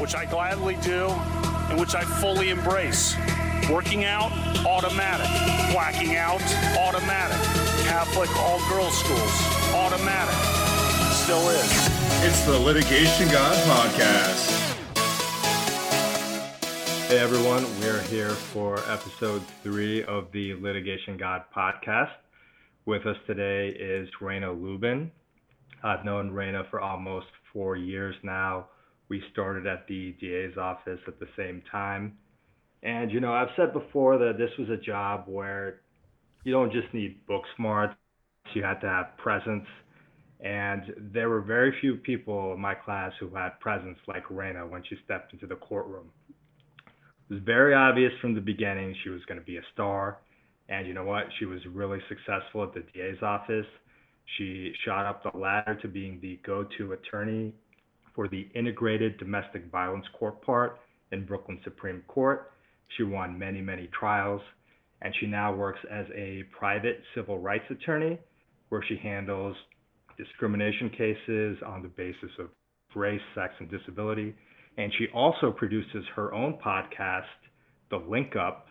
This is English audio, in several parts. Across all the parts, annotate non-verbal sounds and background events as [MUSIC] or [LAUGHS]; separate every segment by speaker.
Speaker 1: which I gladly do and which I fully embrace. Working out, automatic. Blacking out, automatic. Catholic all girls schools, automatic. Still is.
Speaker 2: It's the Litigation God Podcast.
Speaker 3: Hey everyone, we're here for episode three of the Litigation God podcast. With us today is Reyna Lubin. I've known Reyna for almost four years now. We started at the DA's office at the same time. And, you know, I've said before that this was a job where you don't just need book smarts, you had to have presence. And there were very few people in my class who had presence like Reyna when she stepped into the courtroom. It was very obvious from the beginning she was going to be a star. And you know what? She was really successful at the DA's office. She shot up the ladder to being the go to attorney for the Integrated Domestic Violence Court part in Brooklyn Supreme Court. She won many, many trials, and she now works as a private civil rights attorney where she handles discrimination cases on the basis of race, sex, and disability. And she also produces her own podcast, The Link Up,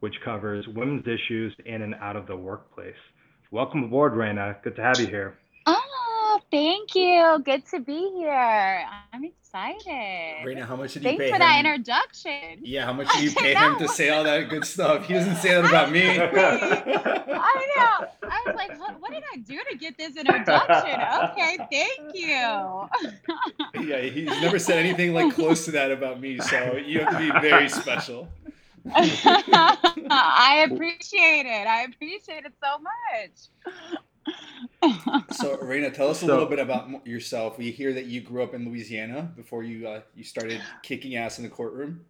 Speaker 3: which covers women's issues in and out of the workplace. Welcome aboard, Reyna. Good to have you here.
Speaker 4: Thank you. Good to be here. I'm excited.
Speaker 2: Reyna, how much did
Speaker 4: Thanks
Speaker 2: you pay him?
Speaker 4: Thanks for
Speaker 2: him?
Speaker 4: that introduction.
Speaker 2: yeah, how much [LAUGHS] did you pay him to say all that good stuff? He doesn't say that about me. [LAUGHS]
Speaker 4: I know. I was like, what, what did I do to get this introduction? Okay, thank you. [LAUGHS]
Speaker 2: yeah, he's never said anything like close to that about me, so you have to be very special.
Speaker 4: I appreciate it. I appreciate it so much.
Speaker 2: So, [LAUGHS] Reyna, tell us a
Speaker 3: So-
Speaker 2: little bit about yourself. We hear that you grew up in Louisiana before you uh, you started kicking ass in the courtroom.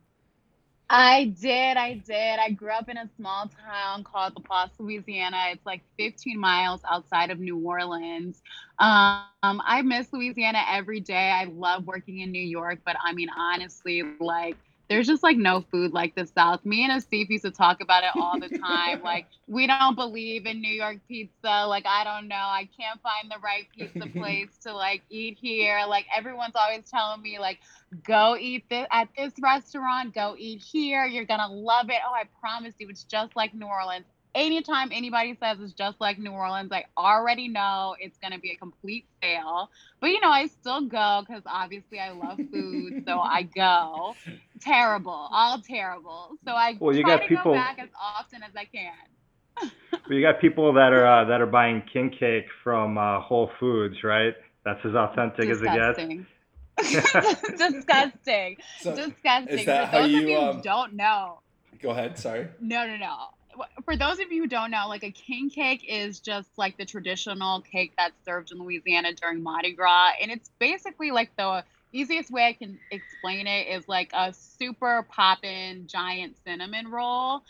Speaker 4: I did. I did. I grew up in a small town called La Place, Louisiana. It's like 15 miles outside of New Orleans. Um, I miss Louisiana every day. I love working in New York, but I mean, honestly, like, there's just like no food like the South. Me and Asif used to talk about it all the [LAUGHS] time. like, we don't believe in New York pizza. Like, I don't know. I can't find the right pizza [LAUGHS] place to like eat here. Like, everyone's always telling me, like, go eat this at this restaurant, go eat here. You're gonna love it. Oh, I promise you, it's just like New Orleans. Anytime anybody says it's just like New Orleans, I already know it's gonna be a complete fail. But you know, I still go because obviously I love food, so I [LAUGHS] go. Terrible, all terrible. So I
Speaker 3: Well, you
Speaker 4: try
Speaker 3: got
Speaker 4: to
Speaker 3: people-
Speaker 4: go back as often as I can. [LAUGHS]
Speaker 3: Well, you got people that are uh, that are buying king cake from uh, Whole Foods, right? That's as authentic as it gets.
Speaker 4: Disgusting. [LAUGHS] Disgusting.
Speaker 2: So,
Speaker 4: Disgusting.
Speaker 2: is that
Speaker 4: For
Speaker 2: how
Speaker 4: those
Speaker 2: you,
Speaker 4: of you
Speaker 2: um,
Speaker 4: who don't know,
Speaker 2: go ahead. Sorry.
Speaker 4: No, no, no. For those of you who don't know, like a king cake is just like the traditional cake that's served in Louisiana during Mardi Gras. And it's basically like the easiest way I can explain it is like a super poppin' giant cinnamon roll.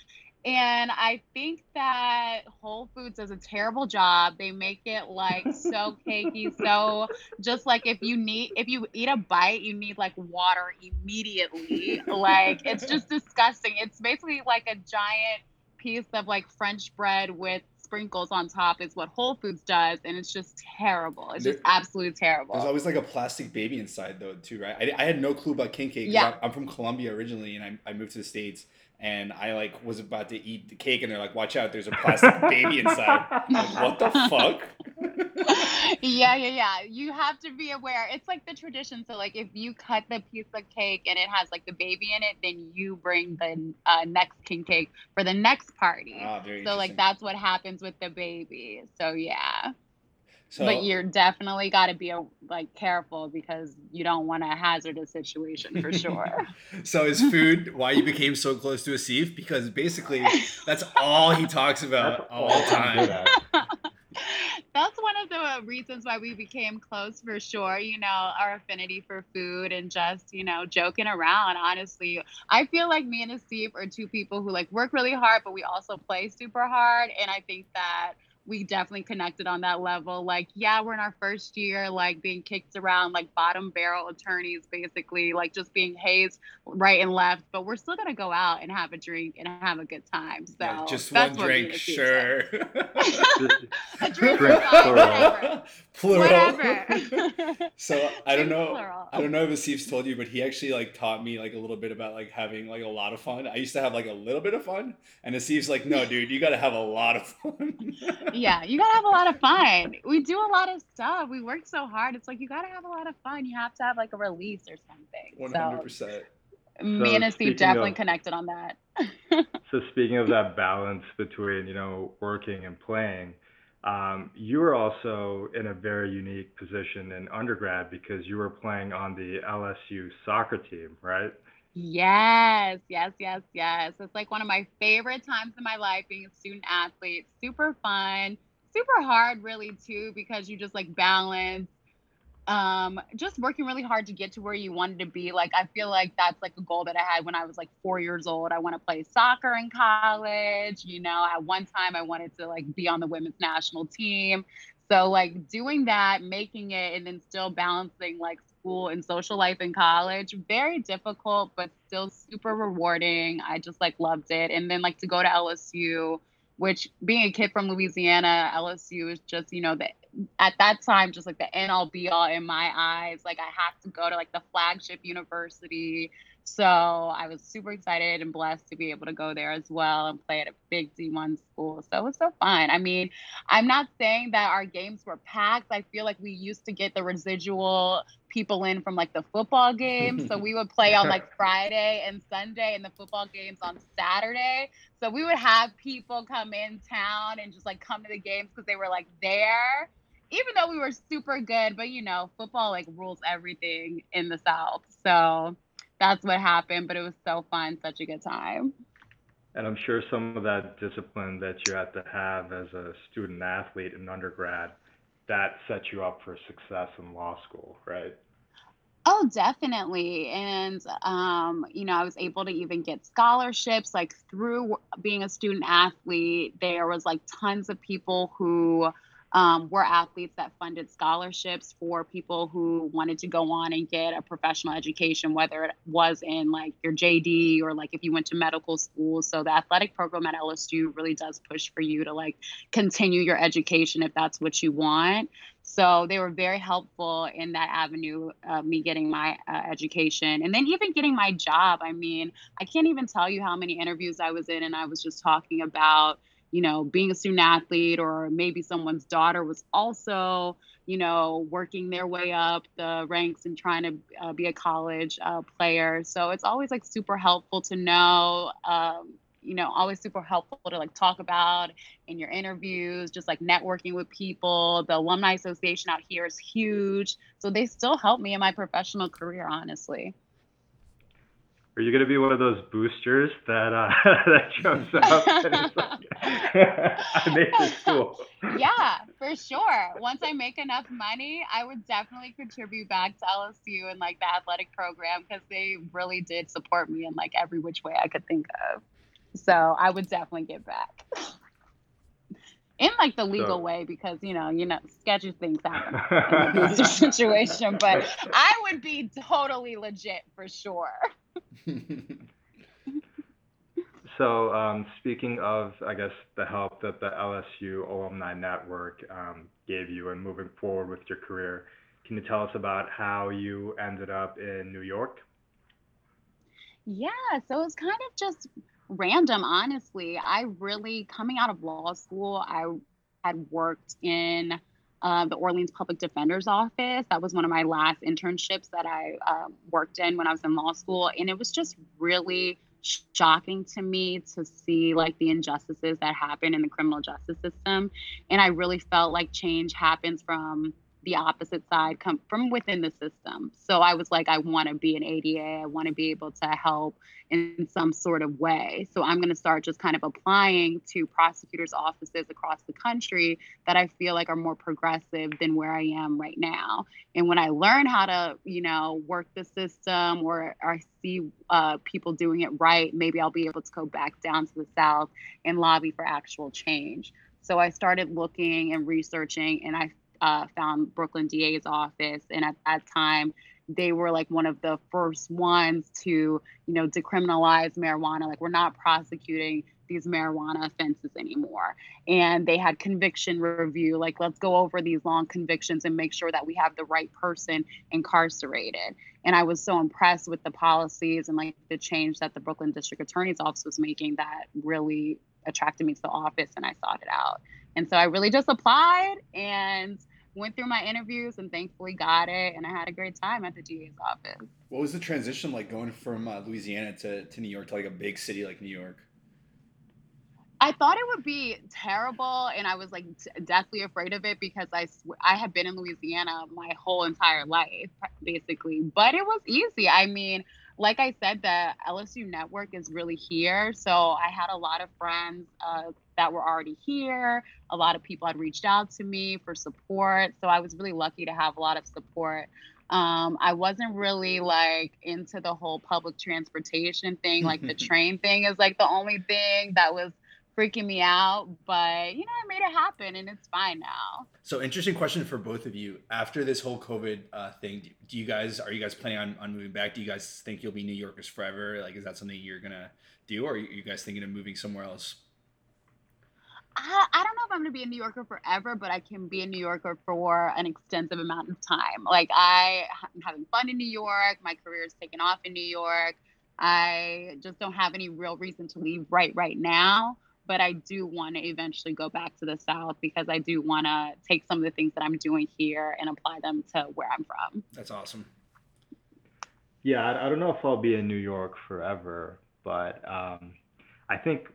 Speaker 4: And I think that Whole Foods does a terrible job. They make it like so [LAUGHS] cakey, so just like if you need if you eat a bite, you need like water immediately. Like it's just disgusting. It's basically like a giant piece of like French bread with sprinkles on top is what Whole Foods does, and it's just terrible. It's just absolutely terrible.
Speaker 2: There's always like a plastic baby inside though too, right? I, I had no clue about king cake.
Speaker 4: Yeah.
Speaker 2: I'm, I'm from Colombia originally, and I, I moved to the states, and I like was about to eat the cake, and they're like, "Watch out, there's a plastic baby inside." Like, what the [LAUGHS] fuck?
Speaker 4: yeah, yeah, yeah. You have to be aware. It's like the tradition. So, like, if you cut the piece of cake and it has like the baby in it, then you bring the uh, next king cake for the next party.
Speaker 2: Ah, very
Speaker 4: so, like, that's what happens with the baby. So, yeah.
Speaker 2: So,
Speaker 4: but you're definitely got to be a, like careful because you don't want a hazardous situation for sure. [LAUGHS]
Speaker 2: so is food why you became so close to a Asif? Because basically, that's all he talks [LAUGHS] about all the time. [LAUGHS]
Speaker 4: That's one of the uh, reasons why we became close for sure. You know, our affinity for food and just, you know, joking around. Honestly, I feel like me and a Asif are two people who like work really hard, but we also play super hard. And I think that we definitely connected on that level. Like, yeah, we're in our first year, like being kicked around like bottom barrel attorneys, basically, like just being hazed right and left. But we're still gonna go out and have a drink and have a good time. So
Speaker 2: yeah, just one drink, sure. [LAUGHS]
Speaker 4: a drink, whatever.
Speaker 2: Plural. Whatever. [LAUGHS] so I don't know. Plural. I don't know if Asif's told you, but he actually like taught me like a little bit about like having like a lot of fun. I used to have like a little bit of fun, and Asif's like, no, dude, you got to have a lot of fun [LAUGHS]
Speaker 4: yeah, you gotta have a lot of fun. We do a lot of stuff. We work so hard. It's like you gotta have a lot of fun. You have to have like a release or something.
Speaker 2: One hundred percent.
Speaker 4: Me and Steve definitely of, connected on that. [LAUGHS]
Speaker 3: so speaking of that balance between you know working and playing, um, you were also in a very unique position in undergrad because you were playing on the LSU soccer team, right?
Speaker 4: Yes, yes, yes, yes. It's like one of my favorite times in my life being a student athlete. Super fun, super hard, really, too, because you just like balance um just working really hard to get to where you wanted to be like i feel like that's like a goal that i had when i was like four years old i want to play soccer in college you know at one time i wanted to like be on the women's national team so like doing that making it and then still balancing like school and social life in college. Very difficult, but still super rewarding. I just like loved it. And then like to go to LSU, which being a kid from Louisiana, LSU is just, you know, the at that time just like the end all be all in my eyes. Like I have to go to like the flagship university so I was super excited and blessed to be able to go there as well and play at a big D1 school. So it was so fun. I mean, I'm not saying that our games were packed. I feel like we used to get the residual people in from like the football games. so we would play on like [LAUGHS] Friday and Sunday and the football games on Saturday. So we would have people come in town and just like come to the games because they were like there even though we were super good, but you know, football like rules everything in the South. So that's what happened. But it was so fun, such a good time.
Speaker 3: And I'm sure some of that discipline that you had to have as a student athlete in undergrad, that set you up for success in law school, right?
Speaker 4: Oh, definitely. And, um, you know, I was able to even get scholarships like through being a student athlete. There was like tons of people who um, were athletes that funded scholarships for people who wanted to go on and get a professional education, whether it was in like your JD or like if you went to medical school. So the athletic program at LSU really does push for you to like continue your education if that's what you want. So they were very helpful in that avenue of me getting my uh, education and then even getting my job. I mean, I can't even tell you how many interviews I was in, and I was just talking about you know, being a student athlete, or maybe someone's daughter was also, you know, working their way up the ranks and trying to uh, be a college uh, player. So it's always like super helpful to know, um, you know, always super helpful to like talk about in your interviews, just like networking with people. The Alumni Association out here is huge. So they still help me in my professional career, honestly.
Speaker 3: Are you gonna be one of those boosters that uh, [LAUGHS] that jumps [LAUGHS] up and is like, [LAUGHS] I made this school?
Speaker 4: Yeah, for sure. Once I make enough money, I would definitely contribute back to LSU and like the athletic program because they really did support me in like every which way I could think of. So I would definitely give back. in like the legal so, way because you know you know sketchy things happen in a booster situation but i would be totally legit for sure [LAUGHS]
Speaker 3: so, um, speaking of, I guess, the help that the LSU Alumni Network um, gave you in moving forward with your career, can you tell us about how you ended up in New York?
Speaker 4: Yeah, so it was kind of just random, honestly. I really, coming out of law school, I had worked in uh, the Orleans Public Defender's Office. That was one of my last internships that I uh, worked in when I was in law school. And it was just really shocking to me to see like the injustices that happen in the criminal justice system. And I really felt like change happens from the opposite side come from within the system. So I was like, I want to be an ADA. I want to be able to help in some sort of way. So I'm going to start just kind of applying to prosecutors' offices across the country that I feel like are more progressive than where I am right now. And when I learn how to, you know, work the system or, or see uh, people doing it right, maybe I'll be able to go back down to the South and lobby for actual change. So I started looking and researching, and I uh, found Brooklyn DA's office. And at that time, they were like one of the first ones to, you know, decriminalize marijuana. Like we're not prosecuting these marijuana offenses anymore. And they had conviction review, like let's go over these long convictions and make sure that we have the right person incarcerated. And I was so impressed with the policies and like the change that the Brooklyn District Attorney's Office was making that really attracted me to the office and I sought it out. And so I really just applied and went through my interviews and thankfully got it and i had a great time at the da's office
Speaker 2: what was the transition like going from uh, louisiana to, to new york to like a big city like new york
Speaker 4: I thought it would be terrible, and I was like deathly afraid of it because I sw- I had been in Louisiana my whole entire life, basically. But it was easy. I mean, like I said, the LSU network is really here. So I had a lot of friends uh, that were already here. A lot of people had reached out to me for support. So I was really lucky to have a lot of support. Um, I wasn't really like into the whole public transportation thing. Like the [LAUGHS] train thing is like the only thing that was freaking me out, but you know, I made it happen and it's fine now.
Speaker 2: So, interesting question for both of you. After this whole COVID uh, thing, do you guys are you guys planning on, on moving back? Do you guys think you'll be New Yorkers forever? Like, is that something you're gonna do, or are you guys thinking of moving somewhere else?
Speaker 4: I, I don't know if I'm gonna be a New Yorker forever, but I can be a New Yorker for an extensive amount of time. Like I, am having fun in New York. My career is taking off in New York. I just don't have any real reason to leave right right now but I do want to eventually go back to the South because I do want to take some of the things that I'm doing here and apply them to where I'm from.
Speaker 2: That's awesome.
Speaker 3: Yeah, I, I don't know if I'll be in New York forever, but um, I think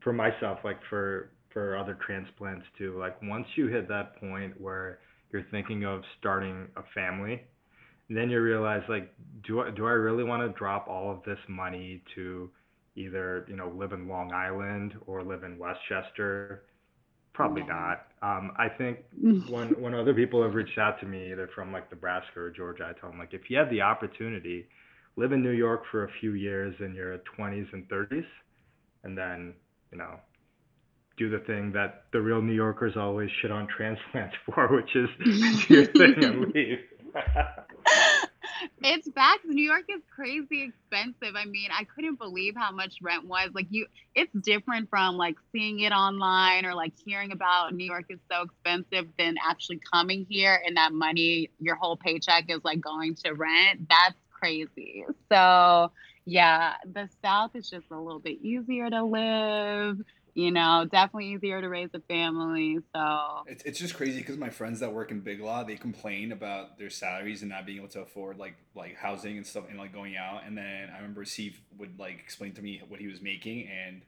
Speaker 3: for myself, like for for other transplants too, like once you hit that point where you're thinking of starting a family, then you realize like, do I do I really want to drop all of this money to either you know live in Long Island or live in Westchester. Probably not. Um, I think [LAUGHS] when when other people have reached out to me, either from like Nebraska or Georgia, I tell them like if you have the opportunity, live in New York for a few years in your 20s and 30s, and then you know do the thing that the real New Yorkers always shit on transplants [LAUGHS] for, which is do your thing and [LAUGHS] leave.
Speaker 4: it's back. New York is crazy expensive. I mean, I couldn't believe how much rent was. Like you it's different from like seeing it online or like hearing about New York is so expensive than actually coming here and that money, your whole paycheck is like going to rent. That's crazy. So yeah, the South is just a little bit easier to live you know, definitely easier to raise a family. So
Speaker 2: it's, it's just crazy because my friends that work in Big Law, they complain about their salaries and not being able to afford like like housing and stuff and like going out. And then I remember Steve would like explain to me what he was making, and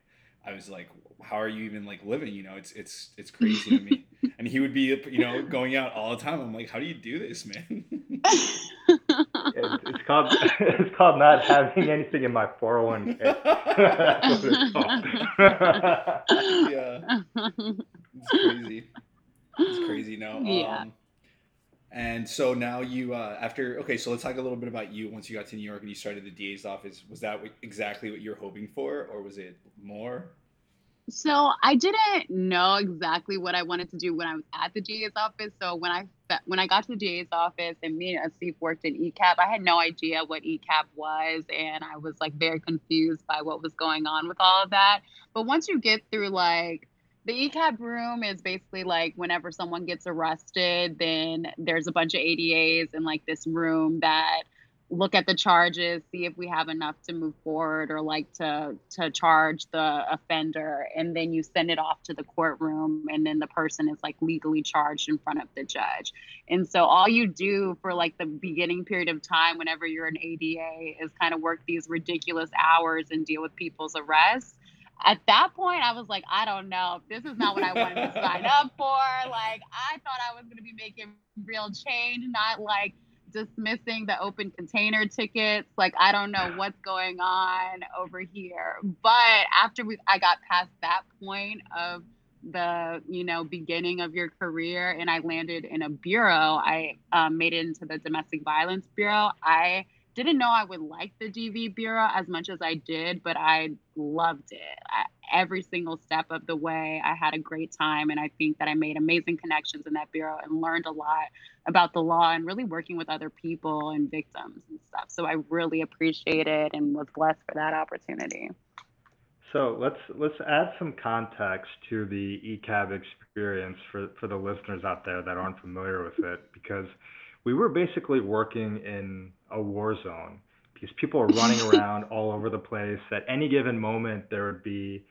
Speaker 2: I was like, "How are you even like living? You know, it's it's it's crazy to me." And he would be you know going out all the time. I'm like, "How do you do this, man?"
Speaker 3: it's, it's called [LAUGHS] it's called not having anything in my 401k. [LAUGHS]
Speaker 2: yeah, it's crazy. It's crazy. No. [LAUGHS]
Speaker 4: Yeah.
Speaker 2: Um, and so now you, uh, after okay, so let's talk a little bit about you. Once you got to New York and you started the DA's office, was that exactly what you were hoping for, or was it more?
Speaker 4: So I didn't know exactly what I wanted to do when I was at the DA's office. So when I when I got to the DA's office and me and Asif worked in ECAB, I had no idea what ECAB was, and I was like very confused by what was going on with all of that. But once you get through like the ECAB room is basically like whenever someone gets arrested, then there's a bunch of ADAs in like this room that look at the charges, see if we have enough to move forward or like to to charge the offender, and then you send it off to the courtroom, and then the person is like legally charged in front of the judge. And so all you do for like the beginning period of time, whenever you're an ADA, is kind of work these ridiculous hours and deal with people's arrests. At that point, I was like, I don't know. This is not what I wanted to sign up for. Like, I thought I was going to be making real change, not like dismissing the open container tickets. Like I don't know what's going on over here. But after we I got past that point of the you know beginning of your career and I landed in a bureau, I um, made it into the domestic violence bureau. I didn't know I would like the DV bureau as much as I did, but I loved it. I, every single step of the way. I had a great time, and I think that I made amazing connections in that bureau and learned a lot about the law and really working with other people and victims and stuff. So I really appreciate it and was blessed for that opportunity.
Speaker 3: So let's let's add some context to the ECAB experience for, for the listeners out there that aren't familiar with it, because we were basically working in a war zone because people are running [LAUGHS] around all over the place. At any given moment, there would be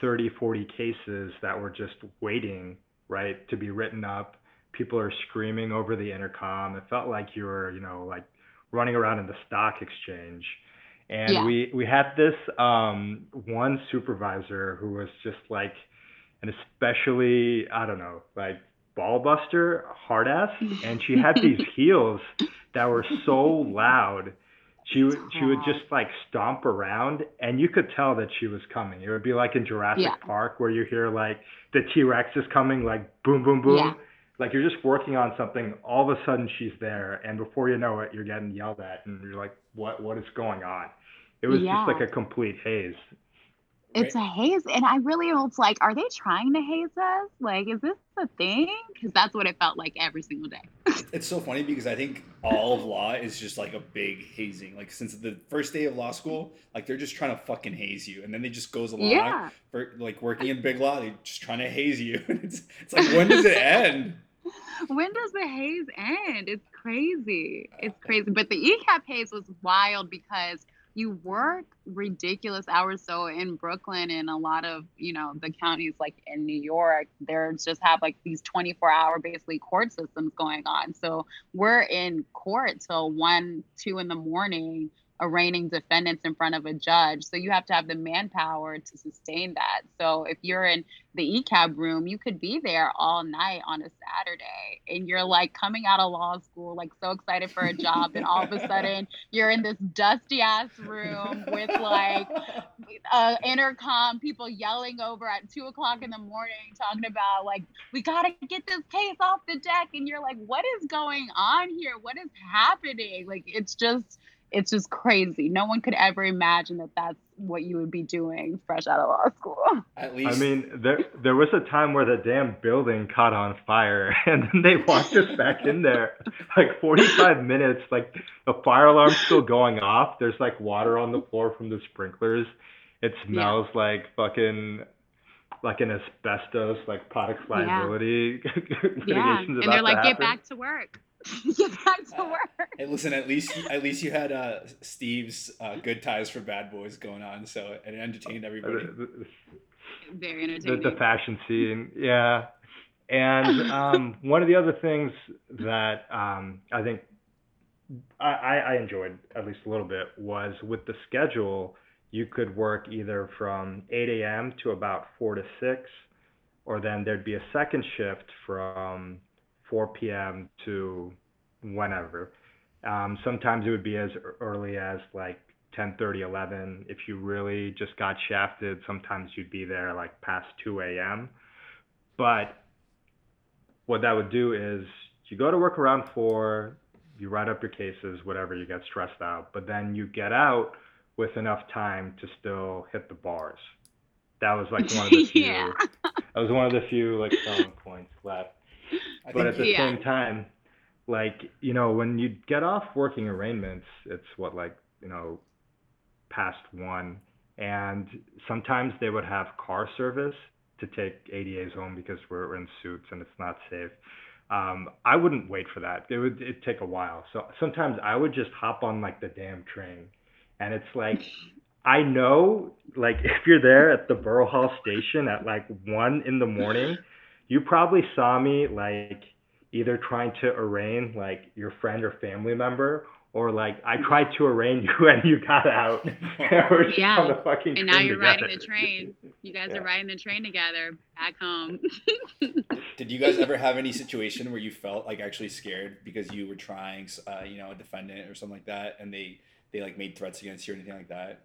Speaker 3: 30, 40 cases that were just waiting, right, to be written up. People are screaming over the intercom. It felt like you were, you know, like running around in the stock exchange. And yeah. we, we had this um, one supervisor who was just like an especially, I don't know, like ball buster, hard ass. [LAUGHS] And she had these heels that were so loud she would she would just like stomp around and you could tell that she was coming it would be like in jurassic yeah. park where you hear like the t-rex is coming like boom boom boom yeah. like you're just working on something all of a sudden she's there and before you know it you're getting yelled at and you're like what what is going on it was yeah. just like a complete haze
Speaker 4: it's a haze and i really was like are they trying to haze us? Like is this a thing? Because that's what it felt like every single day. [LAUGHS]
Speaker 2: It's so funny because i think all of law is just like a big hazing. Like since the first day of law school like they're just trying to fucking haze you and then they just goes along yeah. for like working in big law they're just trying to haze you. [LAUGHS] It's, it's like when does it end? [LAUGHS]
Speaker 4: When does the haze end? It's crazy. It's crazy. But the ecab haze was wild because you work ridiculous hours. So in Brooklyn and a lot of, you know, the counties like in New York, there's just have like these 24 hour basically court systems going on. So we're in court till one, two in the morning arraigning defendants in front of a judge. So you have to have the manpower to sustain that. So if you're in the ECAB room, you could be there all night on a Saturday and you're like coming out of law school, like so excited for a job. and all of a [LAUGHS] sudden you're in this dusty ass room with like uh, intercom, people yelling over at two o'clock in the morning, talking about like, we got to get this case off the deck. And you're like, what is going on here? What is happening? Like, it's just, it's just crazy. No one could ever imagine that that's what you would be doing fresh out of law school.
Speaker 3: At least, I mean, there there was a time where the damn building caught on fire, [LAUGHS] and then they walked us back in there, like 45 minutes. Like the fire alarm's still going off. There's like water on the floor from the sprinklers. It smells yeah. like fucking like an asbestos, like product liability [LAUGHS] yeah.
Speaker 4: yeah. and they're like, get back to work. [LAUGHS] get back to work.
Speaker 2: Hey, listen, at least at least you had uh, Steve's uh, good ties for Bad Boys going on, so it entertained everybody.
Speaker 4: Very entertaining.
Speaker 3: The, the fashion scene, yeah. And [LAUGHS] um, one of the other things that um, I think I, I enjoyed at least a little bit was with the schedule, you could work either from 8 a.m. to about 4 to 6, or then there'd be a second shift from 4 p.m. to whenever. Um, sometimes it would be as early as like 10:30, 11. If you really just got shafted, sometimes you'd be there like past 2 a.m. But what that would do is you go to work around 4, you write up your cases, whatever, you get stressed out, but then you get out with enough time to still hit the bars. That was like one of the [LAUGHS] few. yeah. that was one of the few like selling points left but at the yeah. same time, like you know, when you get off working arraignments, it's what like you know, past one, and sometimes they would have car service to take ADAs home because we're in suits and it's not safe. Um, I wouldn't wait for that. It would it take a while. So sometimes I would just hop on like the damn train, and it's like. [LAUGHS] I know, like, if you're there at the Borough Hall station at like one in the morning, you probably saw me like either trying to arraign like your friend or family member or like I tried to arraign [LAUGHS] you and you got out. [LAUGHS]
Speaker 4: yeah. and now you're together. riding the train. You guys yeah. are riding the train together back home. [LAUGHS]
Speaker 2: Did you guys ever have any situation where you felt like actually scared because you were trying, uh, you know, a defendant or something like that, and they they like made threats against you or anything like that?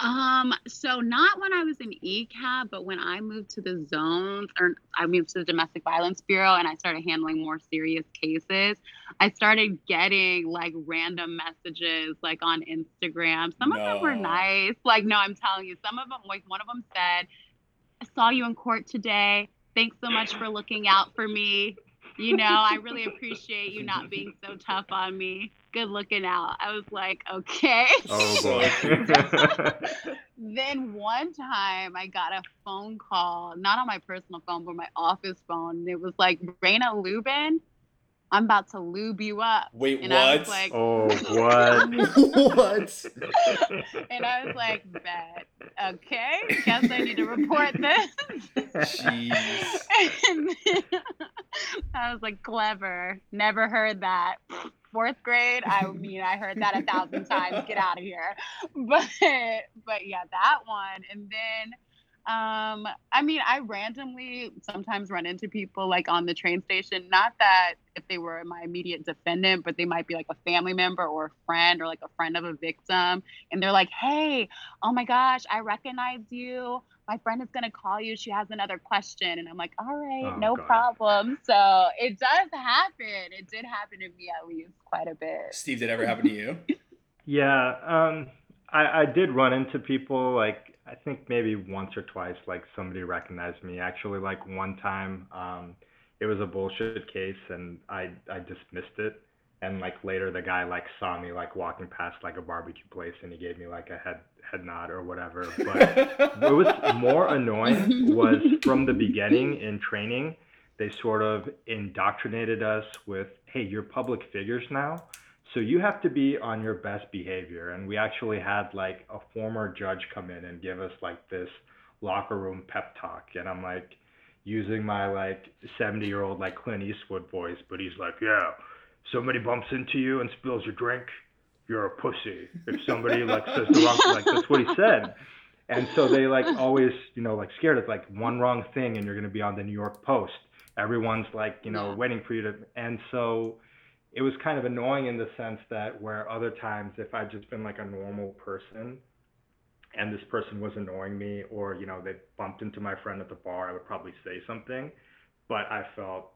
Speaker 4: Um, so not when I was in ECAB, but when I moved to the zones or I moved to the domestic violence bureau and I started handling more serious cases, I started getting like random messages like on Instagram. Some no. of them were nice. Like, no, I'm telling you, some of them, like one of them said, I saw you in court today. Thanks so much for looking out for me. You know, I really appreciate you not being so tough on me. Good looking out. I was like, okay. Oh [LAUGHS] boy. [LAUGHS] then one time I got a phone call, not on my personal phone, but my office phone. And It was like Reyna Lubin I'm about to lube you up.
Speaker 2: Wait, and what? I was
Speaker 3: like, oh, [LAUGHS] what?
Speaker 2: what?
Speaker 4: and I was like, bet. Okay, guess I need to report this.
Speaker 2: Jeez.
Speaker 4: and I was like, clever. Never heard that. Fourth grade, I mean, I heard that a thousand times. Get out of here. [LAUGHS] But, but yeah, that one. And then um, I mean, I randomly sometimes run into people like on the train station. Not that if they were my immediate defendant, but they might be like a family member or a friend or like a friend of a victim. And they're like, hey, oh my gosh, I recognize you. My friend is going to call you. She has another question. And I'm like, all right, oh, no God. problem. So it does happen. It did happen to me at least quite a bit.
Speaker 2: Steve, did it ever happen to you? [LAUGHS]
Speaker 3: yeah. Um, I, I did run into people like I think maybe once or twice, like somebody recognized me. Actually, like one time, um, it was a bullshit case, and I I dismissed it. And like later, the guy like saw me like walking past like a barbecue place, and he gave me like a head head nod or whatever. [LAUGHS] But what was more annoying was from the beginning in training, they sort of indoctrinated us with, "Hey, you're public figures now." So you have to be on your best behavior. And we actually had like a former judge come in and give us like this locker room pep talk. And I'm like using my like 70 year old like Clint Eastwood voice, but he's like, yeah, somebody bumps into you and spills your drink, you're a pussy. If somebody like says the wrong, like that's what he said. And so they like always, you know, like scared of like one wrong thing and you're going to be on the New York Post. Everyone's like, you know, waiting for you to, and so it was kind of annoying in the sense that where other times if I'd just been like a normal person and this person was annoying me or you know they bumped into my friend at the bar I would probably say something but I felt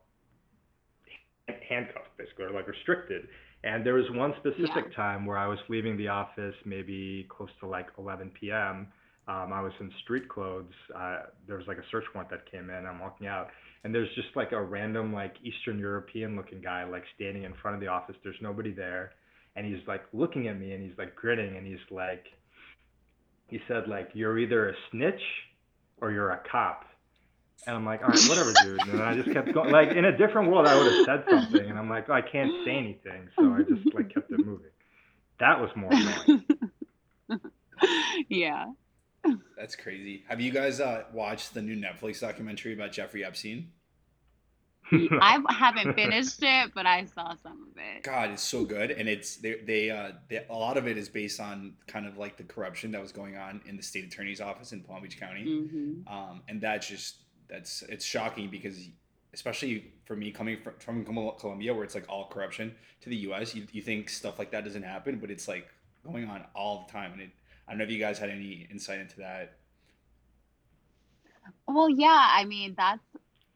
Speaker 3: handcuffed basically or like restricted and there was one specific yeah. time where I was leaving the office maybe close to like 11 p.m. Um, I was in street clothes. Uh, there was like a search warrant that came in. I'm walking out, and there's just like a random like Eastern European looking guy like standing in front of the office. There's nobody there, and he's like looking at me and he's like grinning and he's like, he said like you're either a snitch or you're a cop. And I'm like, all right, whatever, dude. And I just kept going. Like in a different world, I would have said something, and I'm like, oh, I can't say anything, so I just like kept it moving. That was more annoying. [LAUGHS]
Speaker 4: yeah.
Speaker 2: That's crazy. Have you guys uh, watched the new Netflix documentary about Jeffrey Epstein? [LAUGHS]
Speaker 4: I haven't finished it, but I saw some of it.
Speaker 2: God, it's so good, and it's they they, uh, they a lot of it is based on kind of like the corruption that was going on in the state attorney's office in Palm Beach County, mm-hmm. um, and that's just that's it's shocking because especially for me coming from, from Colombia where it's like all corruption to the U.S. You, you think stuff like that doesn't happen, but it's like going on all the time, and it I don't know if you guys had any insight into that.
Speaker 4: Well, yeah, I mean that's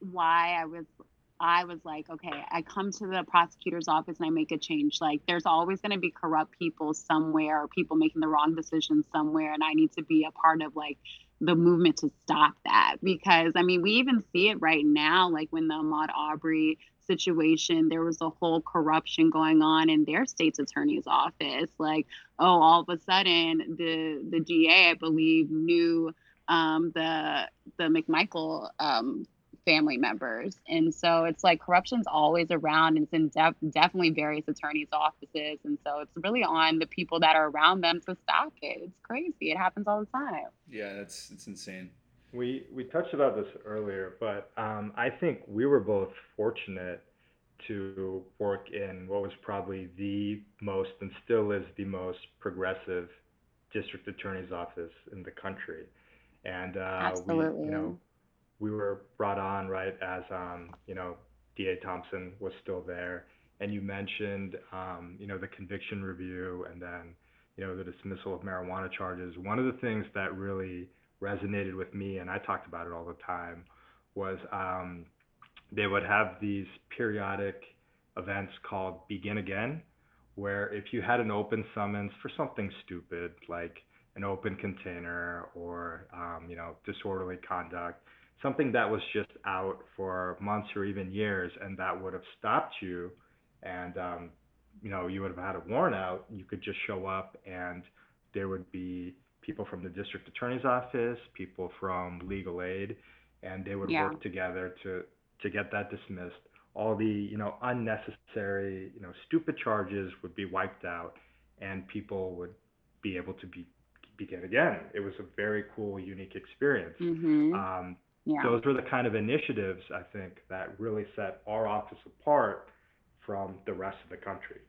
Speaker 4: why I was I was like, okay, I come to the prosecutor's office and I make a change. Like, there's always going to be corrupt people somewhere, or people making the wrong decisions somewhere, and I need to be a part of like the movement to stop that. Because I mean, we even see it right now, like when the Ahmaud Arbery situation, there was a whole corruption going on in their state's attorney's office. Like, oh, all of a sudden, the the DA, I believe, knew um, the the McMichael um, family members, and so it's like corruption's always around, and it's in def- definitely various attorneys' offices, and so it's really on the people that are around them to stop it. It's crazy. It happens all the time.
Speaker 2: Yeah, that's it's insane.
Speaker 3: We we touched about this earlier, but um, I think we were both fortunate to work in what was probably the most and still is the most progressive district attorney's office in the country. And uh, we, you know, we were brought on right as um, you know DA Thompson was still there, and you mentioned um, you know the conviction review and then you know, the dismissal of marijuana charges, one of the things that really resonated with me, and I talked about it all the time, was um, they would have these periodic events called Begin Again, where if you had an open summons for something stupid like an open container or um, you know disorderly conduct, something that was just out for months or even years, and that would have stopped you, and um, you know you would have had a warrant out, you could just show up and there would be people from the district attorney's office, people from legal aid, and they would yeah. work together to to get that dismissed. All the you know unnecessary you know stupid charges would be wiped out, and people would be able to be begin again. It was a very cool, unique experience.
Speaker 4: Mm-hmm. Um,
Speaker 3: yeah. Those were the kind of initiatives I think that really set our office apart from the rest of the country.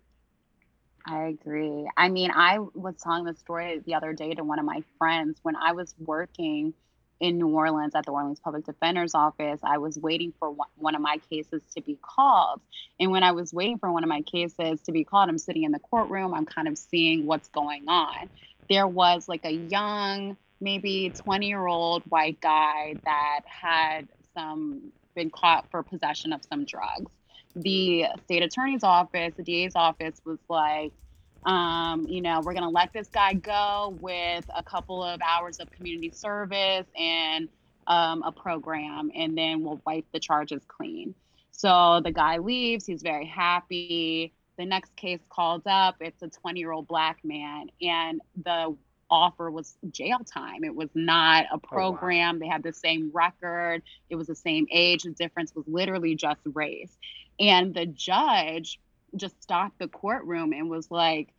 Speaker 4: I agree. I mean, I was telling the story the other day to one of my friends when I was working in New Orleans at the Orleans Public Defender's Office. I was waiting for one of my cases to be called. And when I was waiting for one of my cases to be called, I'm sitting in the courtroom, I'm kind of seeing what's going on. There was like a young, maybe 20 year old white guy that had some been caught for possession of some drugs the state attorney's office, the DA's office was like, um, you know, we're going to let this guy go with a couple of hours of community service and um, a program, and then we'll wipe the charges clean. So the guy leaves. He's very happy. The next case called up. It's a 20 year old black man, and the offer was jail time. It was not a program. Oh, wow. They had the same record. It was the same age. The difference was literally just race. And the judge just stopped the courtroom and was like,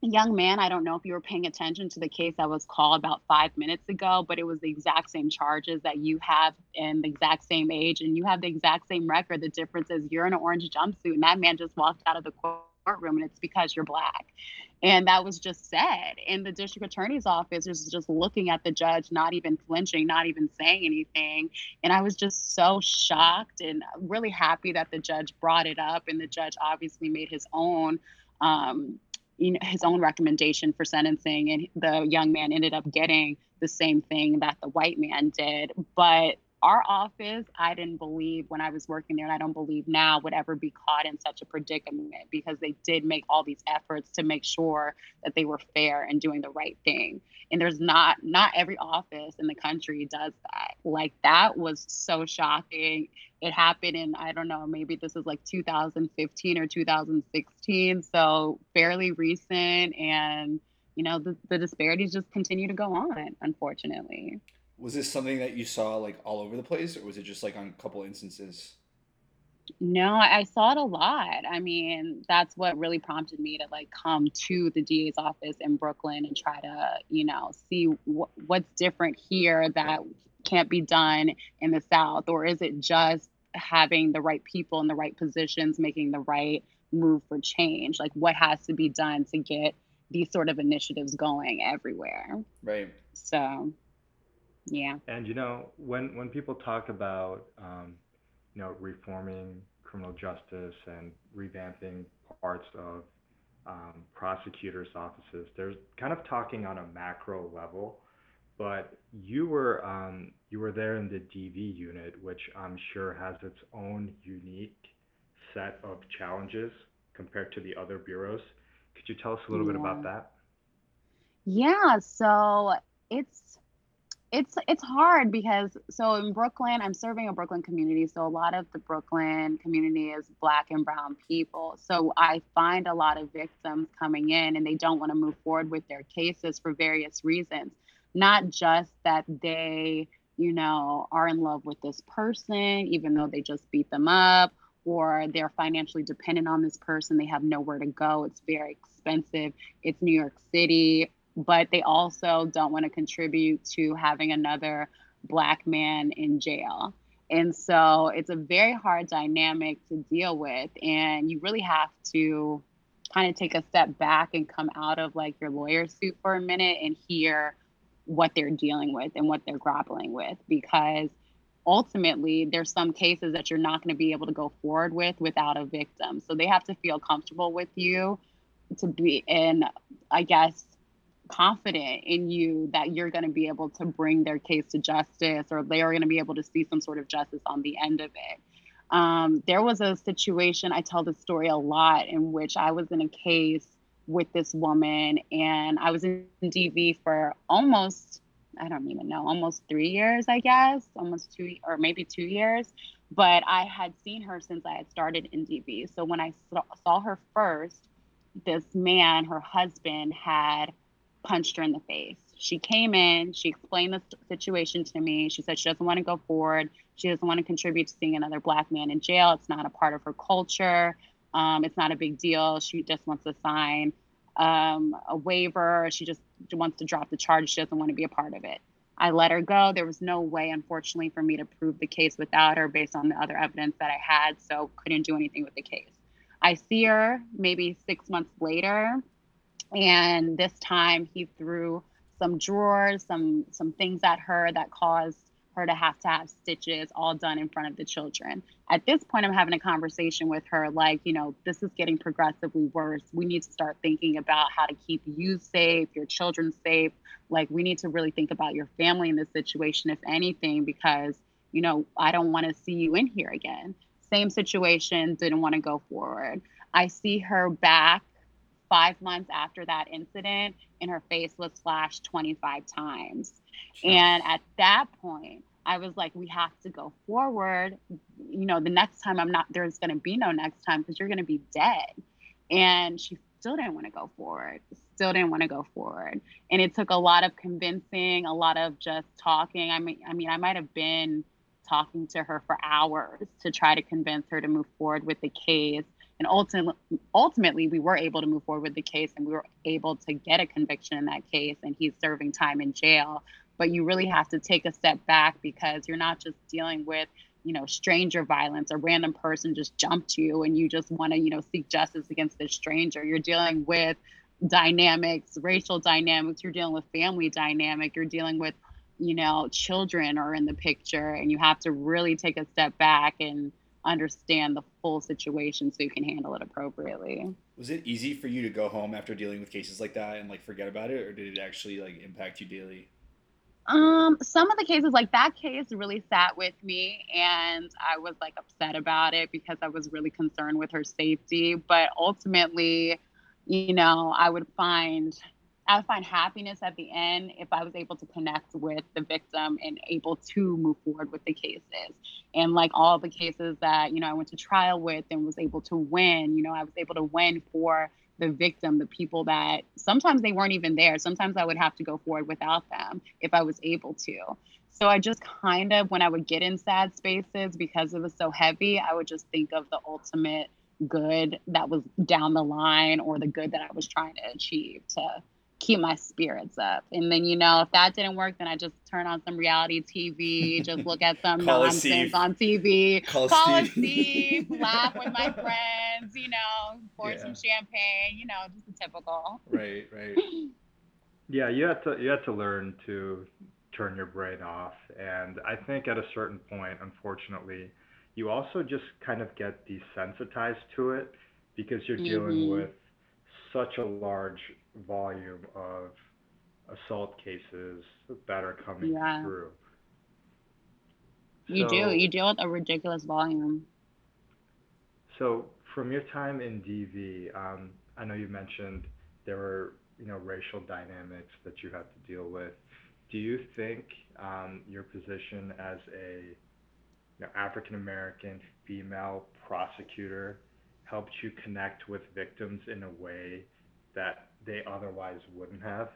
Speaker 4: young man, I don't know if you were paying attention to the case that was called about five minutes ago, but it was the exact same charges that you have and the exact same age and you have the exact same record. The difference is you're in an orange jumpsuit and that man just walked out of the courtroom and it's because you're black. And that was just said. And the district attorney's office was just looking at the judge, not even flinching, not even saying anything. And I was just so shocked and really happy that the judge brought it up. And the judge obviously made his own. Um, you know, his own recommendation for sentencing, and the young man ended up getting the same thing that the white man did. But our office, I didn't believe when I was working there, and I don't believe now would ever be caught in such a predicament because they did make all these efforts to make sure that they were fair and doing the right thing. And there's not not every office in the country does that. Like that was so shocking. It happened in I don't know, maybe this is like 2015 or 2016, so fairly recent and you know the, the disparities just continue to go on unfortunately
Speaker 2: was this something that you saw like all over the place or was it just like on a couple instances?
Speaker 4: No i saw it a lot. I mean that's what really prompted me to like come to the da's office in brooklyn and try to you know see wh- what's different here that can't be done in the south or is it just having the right people in the right positions making the right move for change? Like what has to be done to get these sort of initiatives going everywhere?
Speaker 2: Right.
Speaker 4: So yeah.
Speaker 3: And you know, when when people talk about um, you know reforming criminal justice and revamping parts of um, prosecutors' offices, they're kind of talking on a macro level. But you were um, you were there in the DV unit, which I'm sure has its own unique set of challenges compared to the other bureaus. Could you tell us a little yeah. bit about that?
Speaker 4: Yeah, so it's it's it's hard because so in Brooklyn, I'm serving a Brooklyn community, so a lot of the Brooklyn community is black and brown people. So I find a lot of victims coming in and they don't want to move forward with their cases for various reasons. Not just that they, you know, are in love with this person even though they just beat them up or they're financially dependent on this person, they have nowhere to go. It's very expensive. It's New York City but they also don't want to contribute to having another black man in jail. And so it's a very hard dynamic to deal with. And you really have to kind of take a step back and come out of like your lawyer suit for a minute and hear what they're dealing with and what they're grappling with because ultimately there's some cases that you're not going to be able to go forward with without a victim so they have to feel comfortable with you to be in i guess confident in you that you're going to be able to bring their case to justice or they are going to be able to see some sort of justice on the end of it. Um, there was a situation, I tell this story a lot, in which I was in a case with this woman and I was in DV for almost, I don't even know, almost three years, I guess, almost two or maybe two years. But I had seen her since I had started in DV. So when I saw her first, this man, her husband, had punched her in the face. She came in, she explained the situation to me. She said she doesn't want to go forward. She doesn't want to contribute to seeing another black man in jail. It's not a part of her culture. Um, it's not a big deal. She just wants to sign um, a waiver. She just wants to drop the charge. She doesn't want to be a part of it. I let her go. There was no way, unfortunately, for me to prove the case without her based on the other evidence that I had, so couldn't do anything with the case. I see her maybe six months later, and this time he threw some drawers, some some things at her that caused her to have to have stitches all done in front of the children. At this point, I'm having a conversation with her like, you know, this is getting progressively worse. We need to start thinking about how to keep you safe, your children safe. Like, we need to really think about your family in this situation, if anything, because, you know, I don't want to see you in here again. Same situation, didn't want to go forward. I see her back five months after that incident, and her face was flashed 25 times. Sure. And at that point, I was like, we have to go forward. You know, the next time I'm not, there's going to be no next time because you're going to be dead. And she still didn't want to go forward, still didn't want to go forward. And it took a lot of convincing, a lot of just talking. I mean, I mean, I might have been talking to her for hours to try to convince her to move forward with the case. And ultimately, ultimately, we were able to move forward with the case and we were able to get a conviction in that case. And he's serving time in jail. But you really have to take a step back because you're not just dealing with, you know, stranger violence. A random person just jumped you and you just want to, you know, seek justice against this stranger. You're dealing with dynamics, racial dynamics. You're dealing with family dynamic. You're dealing with, you know, children are in the picture. And you have to really take a step back and understand the full situation so you can handle it appropriately.
Speaker 2: Was it easy for you to go home after dealing with cases like that and like forget about it or did it actually like impact you daily?
Speaker 4: Um, some of the cases like that case really sat with me and I was like upset about it because I was really concerned with her safety, but ultimately, you know, I would find I would find happiness at the end if I was able to connect with the victim and able to move forward with the cases. And like all the cases that, you know, I went to trial with and was able to win, you know, I was able to win for the victim, the people that sometimes they weren't even there. Sometimes I would have to go forward without them if I was able to. So I just kind of, when I would get in sad spaces because it was so heavy, I would just think of the ultimate good that was down the line or the good that I was trying to achieve to keep my spirits up. And then, you know, if that didn't work, then I just turn on some reality TV, just look at some [LAUGHS] nonsense on TV, call, call Steve. [LAUGHS] Steve, laugh with my friends, you know, pour yeah. some champagne, you know, just a typical.
Speaker 2: Right, right. [LAUGHS]
Speaker 3: yeah, you have to you have to learn to turn your brain off. And I think at a certain point, unfortunately, you also just kind of get desensitized to it because you're dealing mm-hmm. with such a large volume of assault cases that are coming yeah. through.
Speaker 4: You so, do. You deal with a ridiculous volume.
Speaker 3: So, from your time in DV, um, I know you mentioned there were, you know, racial dynamics that you had to deal with. Do you think um, your position as a you know, African American female prosecutor helped you connect with victims in a way that they otherwise wouldn't have?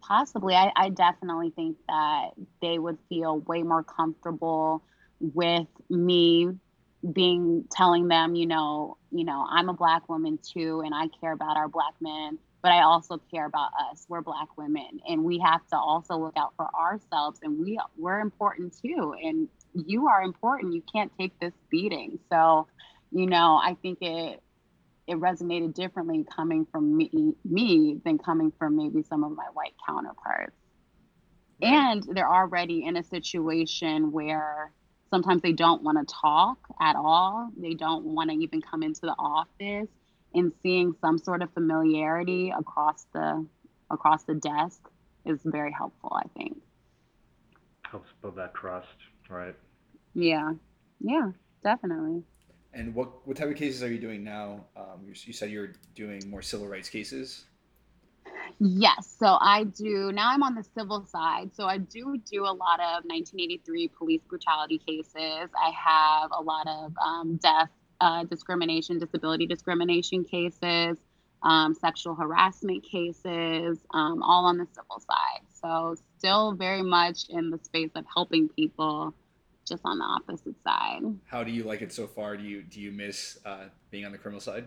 Speaker 4: Possibly. I, I definitely think that they would feel way more comfortable with me being telling them, you know, you know, I'm a black woman too, and I care about our black men, but I also care about us. We're black women, and we have to also look out for ourselves, and we we're important too. And you are important. You can't take this beating. So, you know, I think it it resonated differently coming from me, me than coming from maybe some of my white counterparts. Right. And they're already in a situation where sometimes they don't want to talk at all. They don't want to even come into the office and seeing some sort of familiarity across the across the desk is very helpful, I think.
Speaker 3: Helps build that trust, right?
Speaker 4: Yeah, yeah, definitely.
Speaker 2: And what, what type of cases are you doing now? Um, you, you said you're doing more civil rights cases.
Speaker 4: Yes. So I do now I'm on the civil side. So I do do a lot of 1983 police brutality cases. I have a lot of um, death uh, discrimination, disability discrimination cases, um, sexual harassment cases, um, all on the civil side. So still very much in the space of helping people, just on the opposite side.
Speaker 2: How do you like it so far? Do you do you miss uh, being on the criminal side?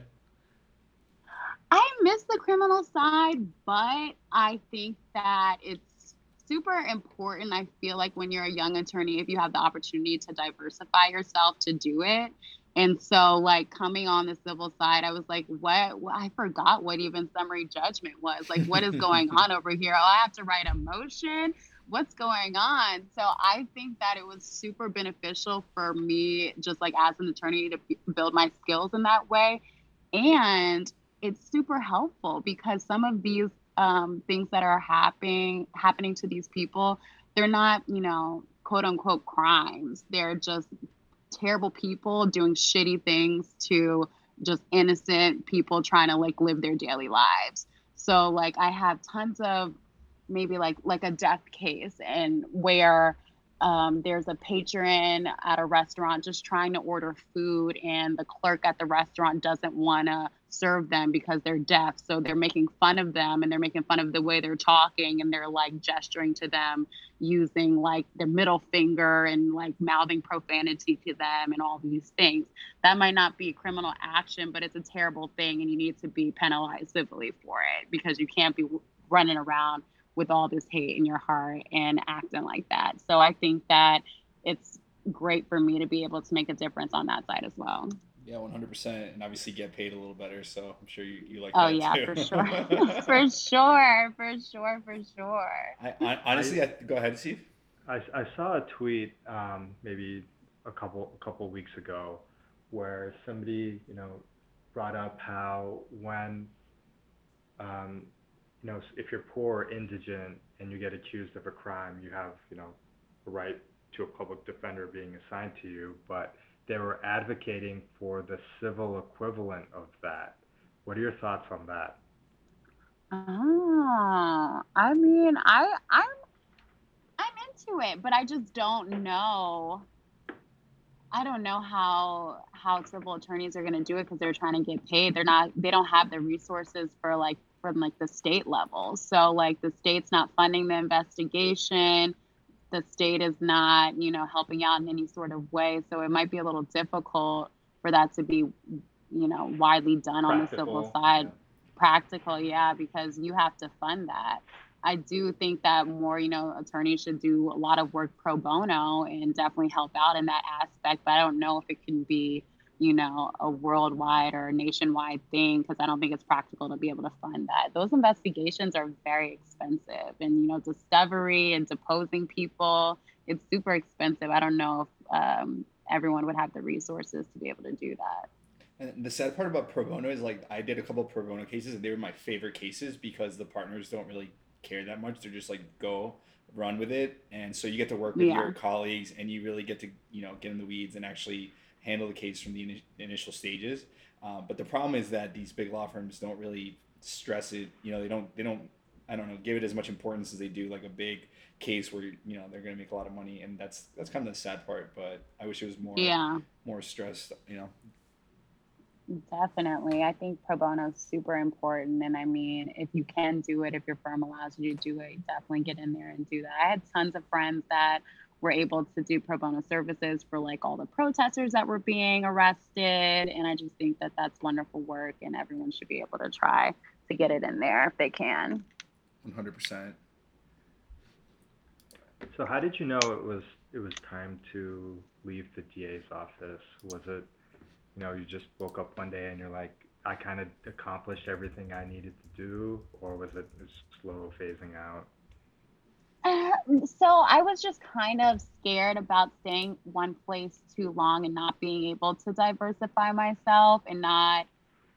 Speaker 4: I miss the criminal side, but I think that it's super important. I feel like when you're a young attorney, if you have the opportunity to diversify yourself to do it. And so, like coming on the civil side, I was like, what? I forgot what even summary judgment was. Like, what is [LAUGHS] going on over here? Oh, I have to write a motion. What's going on? So, I think that it was super beneficial for me, just like as an attorney, to build my skills in that way. And it's super helpful because some of these um, things that are happening happening to these people, they're not, you know, quote unquote crimes. They're just terrible people doing shitty things to just innocent people trying to like live their daily lives. So like I have tons of maybe like like a death case and where um, there's a patron at a restaurant just trying to order food and the clerk at the restaurant doesn't want to serve them because they're deaf. So they're making fun of them and they're making fun of the way they're talking and they're like gesturing to them using like their middle finger and like mouthing profanity to them and all these things. That might not be criminal action but it's a terrible thing and you need to be penalized civilly for it because you can't be running around with all this hate in your heart and acting like that. So I think that it's great for me to be able to make a difference on that side as well.
Speaker 2: Yeah, one hundred percent, and obviously get paid a little better. So I'm sure you, you like.
Speaker 4: Oh yeah, too. for [LAUGHS] sure, [LAUGHS] for sure, for sure, for sure.
Speaker 2: I, I honestly, I, go ahead, Steve.
Speaker 3: I, I saw a tweet um, maybe a couple a couple weeks ago where somebody you know brought up how when um, you know, if you're poor or indigent and you get accused of a crime, you have, you know, a right to a public defender being assigned to you, but they were advocating for the civil equivalent of that. What are your thoughts on that?
Speaker 4: Oh, I mean, I I'm I'm into it, but I just don't know. I don't know how how civil attorneys are going to do it because they're trying to get paid. They're not. They don't have the resources for like from like the state level. So like the state's not funding the investigation. The state is not, you know, helping out in any sort of way. So it might be a little difficult for that to be, you know, widely done Practical, on the civil side. Yeah. Practical, yeah, because you have to fund that. I do think that more, you know, attorneys should do a lot of work pro bono and definitely help out in that aspect. But I don't know if it can be you know, a worldwide or a nationwide thing because I don't think it's practical to be able to fund that. Those investigations are very expensive and, you know, discovery and deposing people, it's super expensive. I don't know if um, everyone would have the resources to be able to do that.
Speaker 2: And the sad part about pro bono is like I did a couple of pro bono cases and they were my favorite cases because the partners don't really care that much. They're just like go run with it, and so you get to work with yeah. your colleagues and you really get to you know get in the weeds and actually handle the case from the in- initial stages. Uh, but the problem is that these big law firms don't really stress it. You know, they don't they don't I don't know give it as much importance as they do like a big case where you know they're going to make a lot of money, and that's that's kind of the sad part. But I wish it was more yeah more stressed. You know.
Speaker 4: Definitely. I think pro bono is super important. And I mean, if you can do it, if your firm allows you to do it, definitely get in there and do that. I had tons of friends that were able to do pro bono services for like all the protesters that were being arrested. And I just think that that's wonderful work, and everyone should be able to try to get it in there if they can.
Speaker 2: 100%.
Speaker 3: So, how did you know it was it was time to leave the DA's office? Was it, you know, you just woke up one day and you're like, I kind of accomplished everything I needed to do, or was it slow phasing out?
Speaker 4: So I was just kind of scared about staying one place too long and not being able to diversify myself and not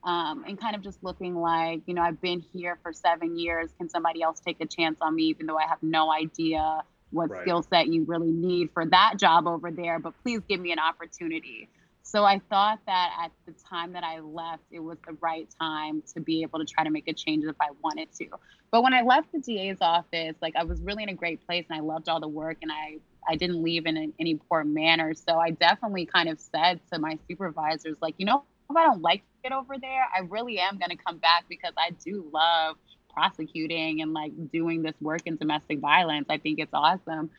Speaker 4: um, and kind of just looking like, you know, I've been here for seven years. Can somebody else take a chance on me, even though I have no idea what right. skill set you really need for that job over there? But please give me an opportunity. So I thought that at the time that I left, it was the right time to be able to try to make a change if I wanted to. But when I left the DA's office, like I was really in a great place and I loved all the work and I I didn't leave in any poor manner. So I definitely kind of said to my supervisors, like, you know, if I don't like it over there, I really am going to come back because I do love prosecuting and like doing this work in domestic violence. I think it's awesome.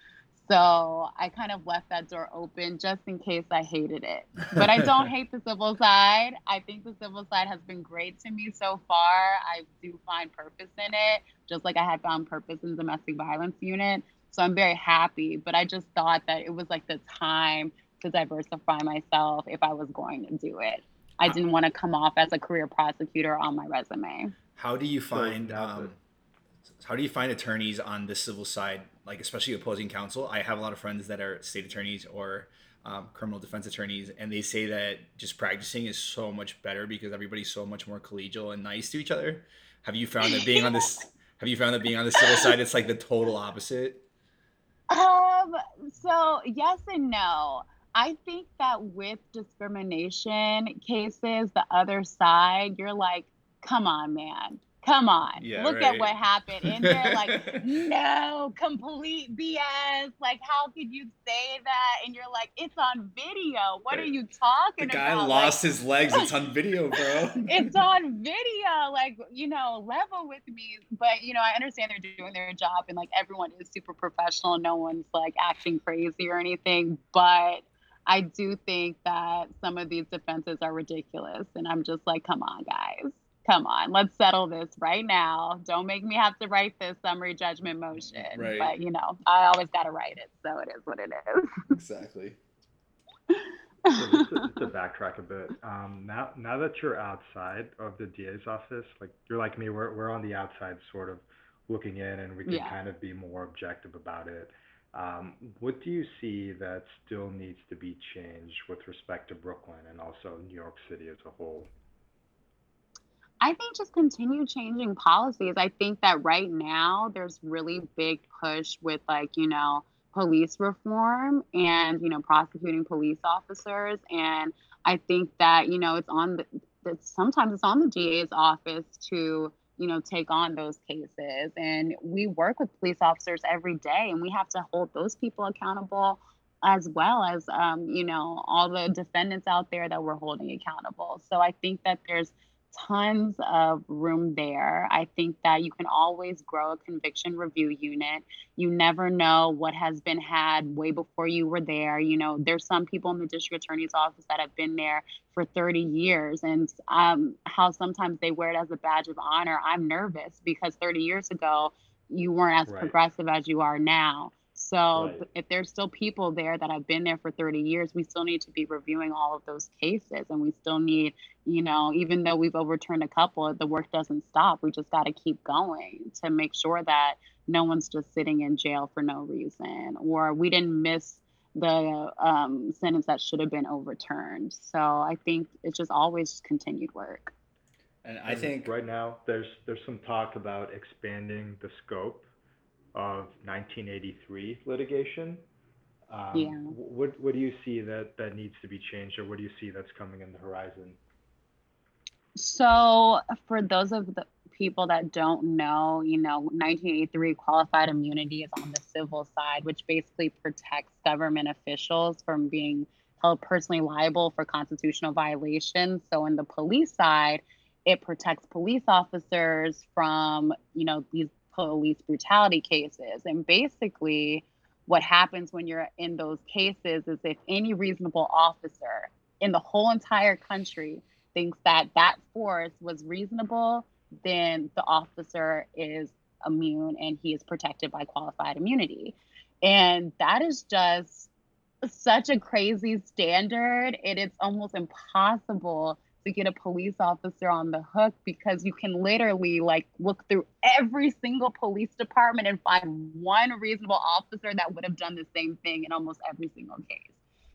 Speaker 4: So I kind of left that door open just in case I hated it. But I don't [LAUGHS] hate the civil side. I think the civil side has been great to me so far. I do find purpose in it, just like I had found purpose in the domestic violence unit. So I'm very happy. But I just thought that it was like the time to diversify myself if I was going to do it. I didn't want to come off as a career prosecutor on my resume.
Speaker 5: How do you find um, how do you find attorneys on the civil side, like especially opposing counsel? I have a lot of friends that are state attorneys or um, criminal defense attorneys, and they say that just practicing is so much better because everybody's so much more collegial and nice to each other. Have you found that being on this? [LAUGHS] have you found that being on the civil side, it's like the total opposite?
Speaker 4: Um. So yes and no. I think that with discrimination cases, the other side, you're like, come on, man. Come on. Yeah, Look right. at what happened. And they're like, [LAUGHS] no, complete BS. Like, how could you say that? And you're like, it's on video. What are you talking
Speaker 2: about? The guy
Speaker 4: about?
Speaker 2: lost like, his legs. It's on video, [LAUGHS] bro.
Speaker 4: it's on video. Like, you know, level with me. But, you know, I understand they're doing their job and like everyone is super professional. No one's like acting crazy or anything. But I do think that some of these defenses are ridiculous. And I'm just like, come on, guys. Come on, let's settle this right now. Don't make me have to write this summary judgment motion. Right. But, you know, I always got to write it. So it is what it is. [LAUGHS]
Speaker 2: Exactly.
Speaker 3: so just, to, just to backtrack a bit, um, now now that you're outside of the DA's office, like you're like me, we're we're on the outside, sort of looking in, and we can yeah. kind of be more objective about it. Um, what do you see that still needs to be changed with respect to Brooklyn and also New York City as a whole?
Speaker 4: I think just continue changing policies. I think that right now there's really big push with like, you know, police reform and, you know, prosecuting police officers. And I think that, you know, it's on the, that sometimes it's on the DA's office to you know, take on those cases. And we work with police officers every day, and we have to hold those people accountable as well as, um, you know, all the defendants out there that we're holding accountable. So I think that there's tons of room there. I think that you can always grow a conviction review unit. You never know what has been had way before you were there. You know, there's some people in the district attorney's office that have been there for 30 years and um, how sometimes they wear it as a badge of honor. I'm nervous because 30 years ago, you weren't as right. progressive as you are now. So right. if there's still people there that have been there for 30 years, we still need to be reviewing all of those cases. And we still need, you know, even though we've overturned a couple, the work doesn't stop. We just got to keep going to make sure that no one's just sitting in jail for no reason or we didn't miss the um, sentence that should have been overturned. So I think it's just always continued work.
Speaker 2: And I think
Speaker 3: right now there's there's some talk about expanding the scope of 1983 litigation. Um, yeah. What what do you see that that needs to be changed, or what do you see that's coming in the horizon?
Speaker 4: So, for those of the people that don't know, you know, 1983 qualified immunity is on the civil side, which basically protects government officials from being held personally liable for constitutional violations. So, in the police side, it protects police officers from, you know, these police brutality cases. And basically, what happens when you're in those cases is if any reasonable officer in the whole entire country thinks that that force was reasonable, then the officer is immune and he is protected by qualified immunity. And that is just such a crazy standard. It is almost impossible to get a police officer on the hook because you can literally like look through every single police department and find one reasonable officer that would have done the same thing in almost every single case.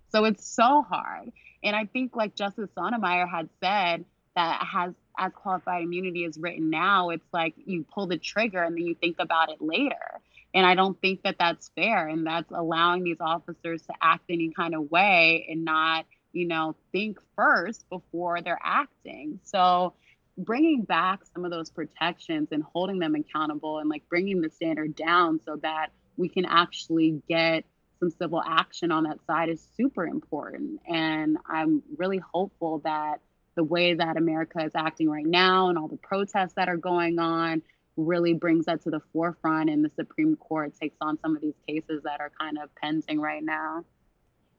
Speaker 4: So it's so hard. And I think like Justice Sotomayor had said, that has as qualified immunity is written now, it's like you pull the trigger and then you think about it later. And I don't think that that's fair. And that's allowing these officers to act any kind of way and not, you know, think first before they're acting. So bringing back some of those protections and holding them accountable and like bringing the standard down so that we can actually get some civil action on that side is super important. And I'm really hopeful that the way that America is acting right now and all the protests that are going on really brings that to the forefront and the Supreme Court takes on some of these cases that are kind of pending right now.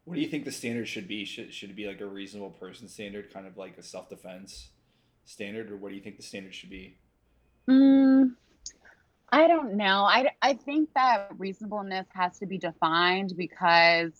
Speaker 2: What do you think the standard should be? Should, should it be like a reasonable person standard, kind of like a self defense standard, or what do you think the standard should be?
Speaker 4: Mm, I don't know. I, I think that reasonableness has to be defined because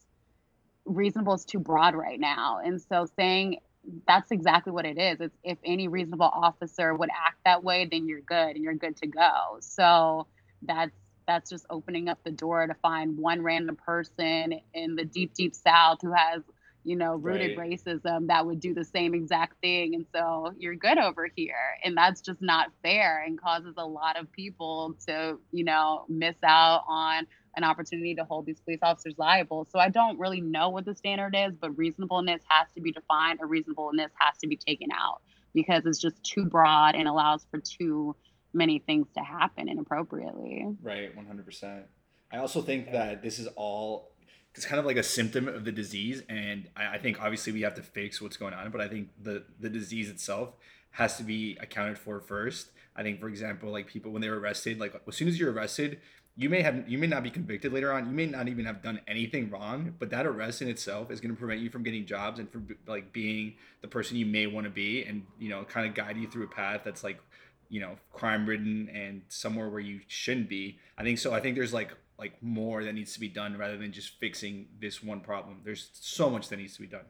Speaker 4: reasonable is too broad right now. And so saying that's exactly what it is. It's if any reasonable officer would act that way, then you're good and you're good to go. So that's that's just opening up the door to find one random person in the deep, deep south who has you know, rooted right. racism that would do the same exact thing. And so you're good over here. And that's just not fair and causes a lot of people to, you know, miss out on an opportunity to hold these police officers liable. So I don't really know what the standard is, but reasonableness has to be defined or reasonableness has to be taken out because it's just too broad and allows for too many things to happen inappropriately.
Speaker 2: Right, 100%. I also think that this is all it's kind of like a symptom of the disease and I, I, think obviously we have to fix what's going on but i think the the disease itself has to be accounted for first i think for example like people when they're arrested like as soon as you're arrested you may have you may not be convicted later on you may not even have done anything wrong but that arrest in itself is going to prevent you from getting jobs and from like being the person you may want to be and you know kind of guide you through a path that's like you know crime ridden and somewhere where you shouldn't be i think so i think there's like like more that needs to be done rather than just fixing this one problem. There's so much that needs to be done.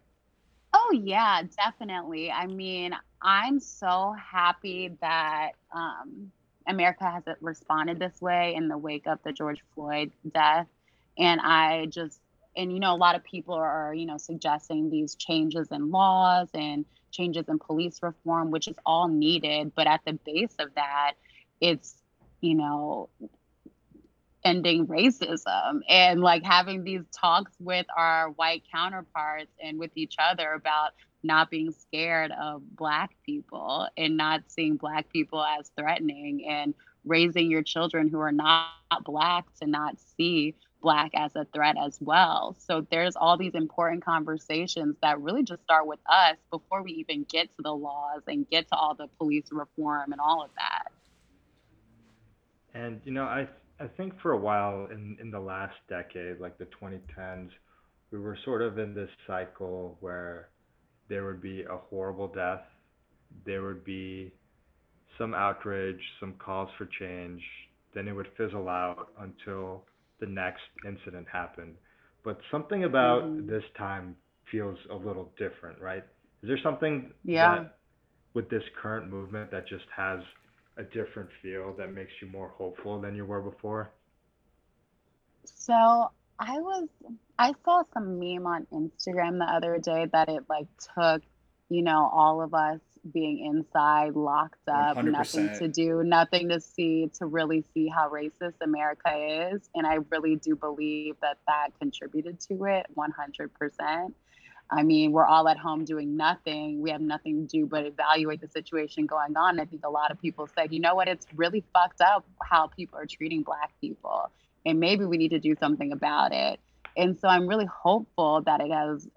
Speaker 4: Oh yeah, definitely. I mean, I'm so happy that um, America has responded this way in the wake of the George Floyd death, and I just and you know a lot of people are you know suggesting these changes in laws and changes in police reform, which is all needed. But at the base of that, it's you know ending racism and like having these talks with our white counterparts and with each other about not being scared of black people and not seeing black people as threatening and raising your children who are not black to not see black as a threat as well. So there's all these important conversations that really just start with us before we even get to the laws and get to all the police reform and all of that.
Speaker 3: And you know, I I think for a while in, in the last decade, like the 2010s, we were sort of in this cycle where there would be a horrible death, there would be some outrage, some calls for change, then it would fizzle out until the next incident happened. But something about mm-hmm. this time feels a little different, right? Is there something yeah. with this current movement that just has a different feel that makes you more hopeful than you were before?
Speaker 4: So I was I saw some meme on Instagram the other day that it like took, you know, all of us being inside, locked up, 100%. nothing to do, nothing to see, to really see how racist America is. And I really do believe that that contributed to it 100%. I mean, we're all at home doing nothing. We have nothing to do but evaluate the situation going on. I think a lot of people said, you know what, it's really fucked up how people are treating Black people. And maybe we need to do something about it. And so I'm really hopeful that it has,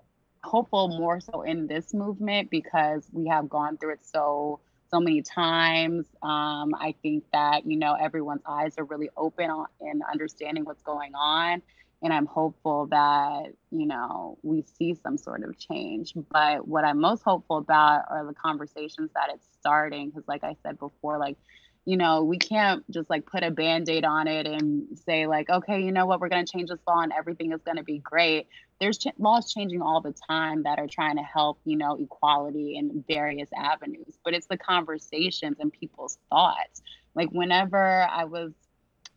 Speaker 4: hopeful more so in this movement because we have gone through it so so many times. Um, I think that you know everyone's eyes are really open on in understanding what's going on, and I'm hopeful that you know we see some sort of change. But what I'm most hopeful about are the conversations that it's starting, because like I said before, like you know we can't just like put a band-aid on it and say like okay you know what? We're going to change this law and everything is going to be great. There's ch- laws changing all the time that are trying to help you know equality in various avenues but it's the conversations and people's thoughts. Like whenever i was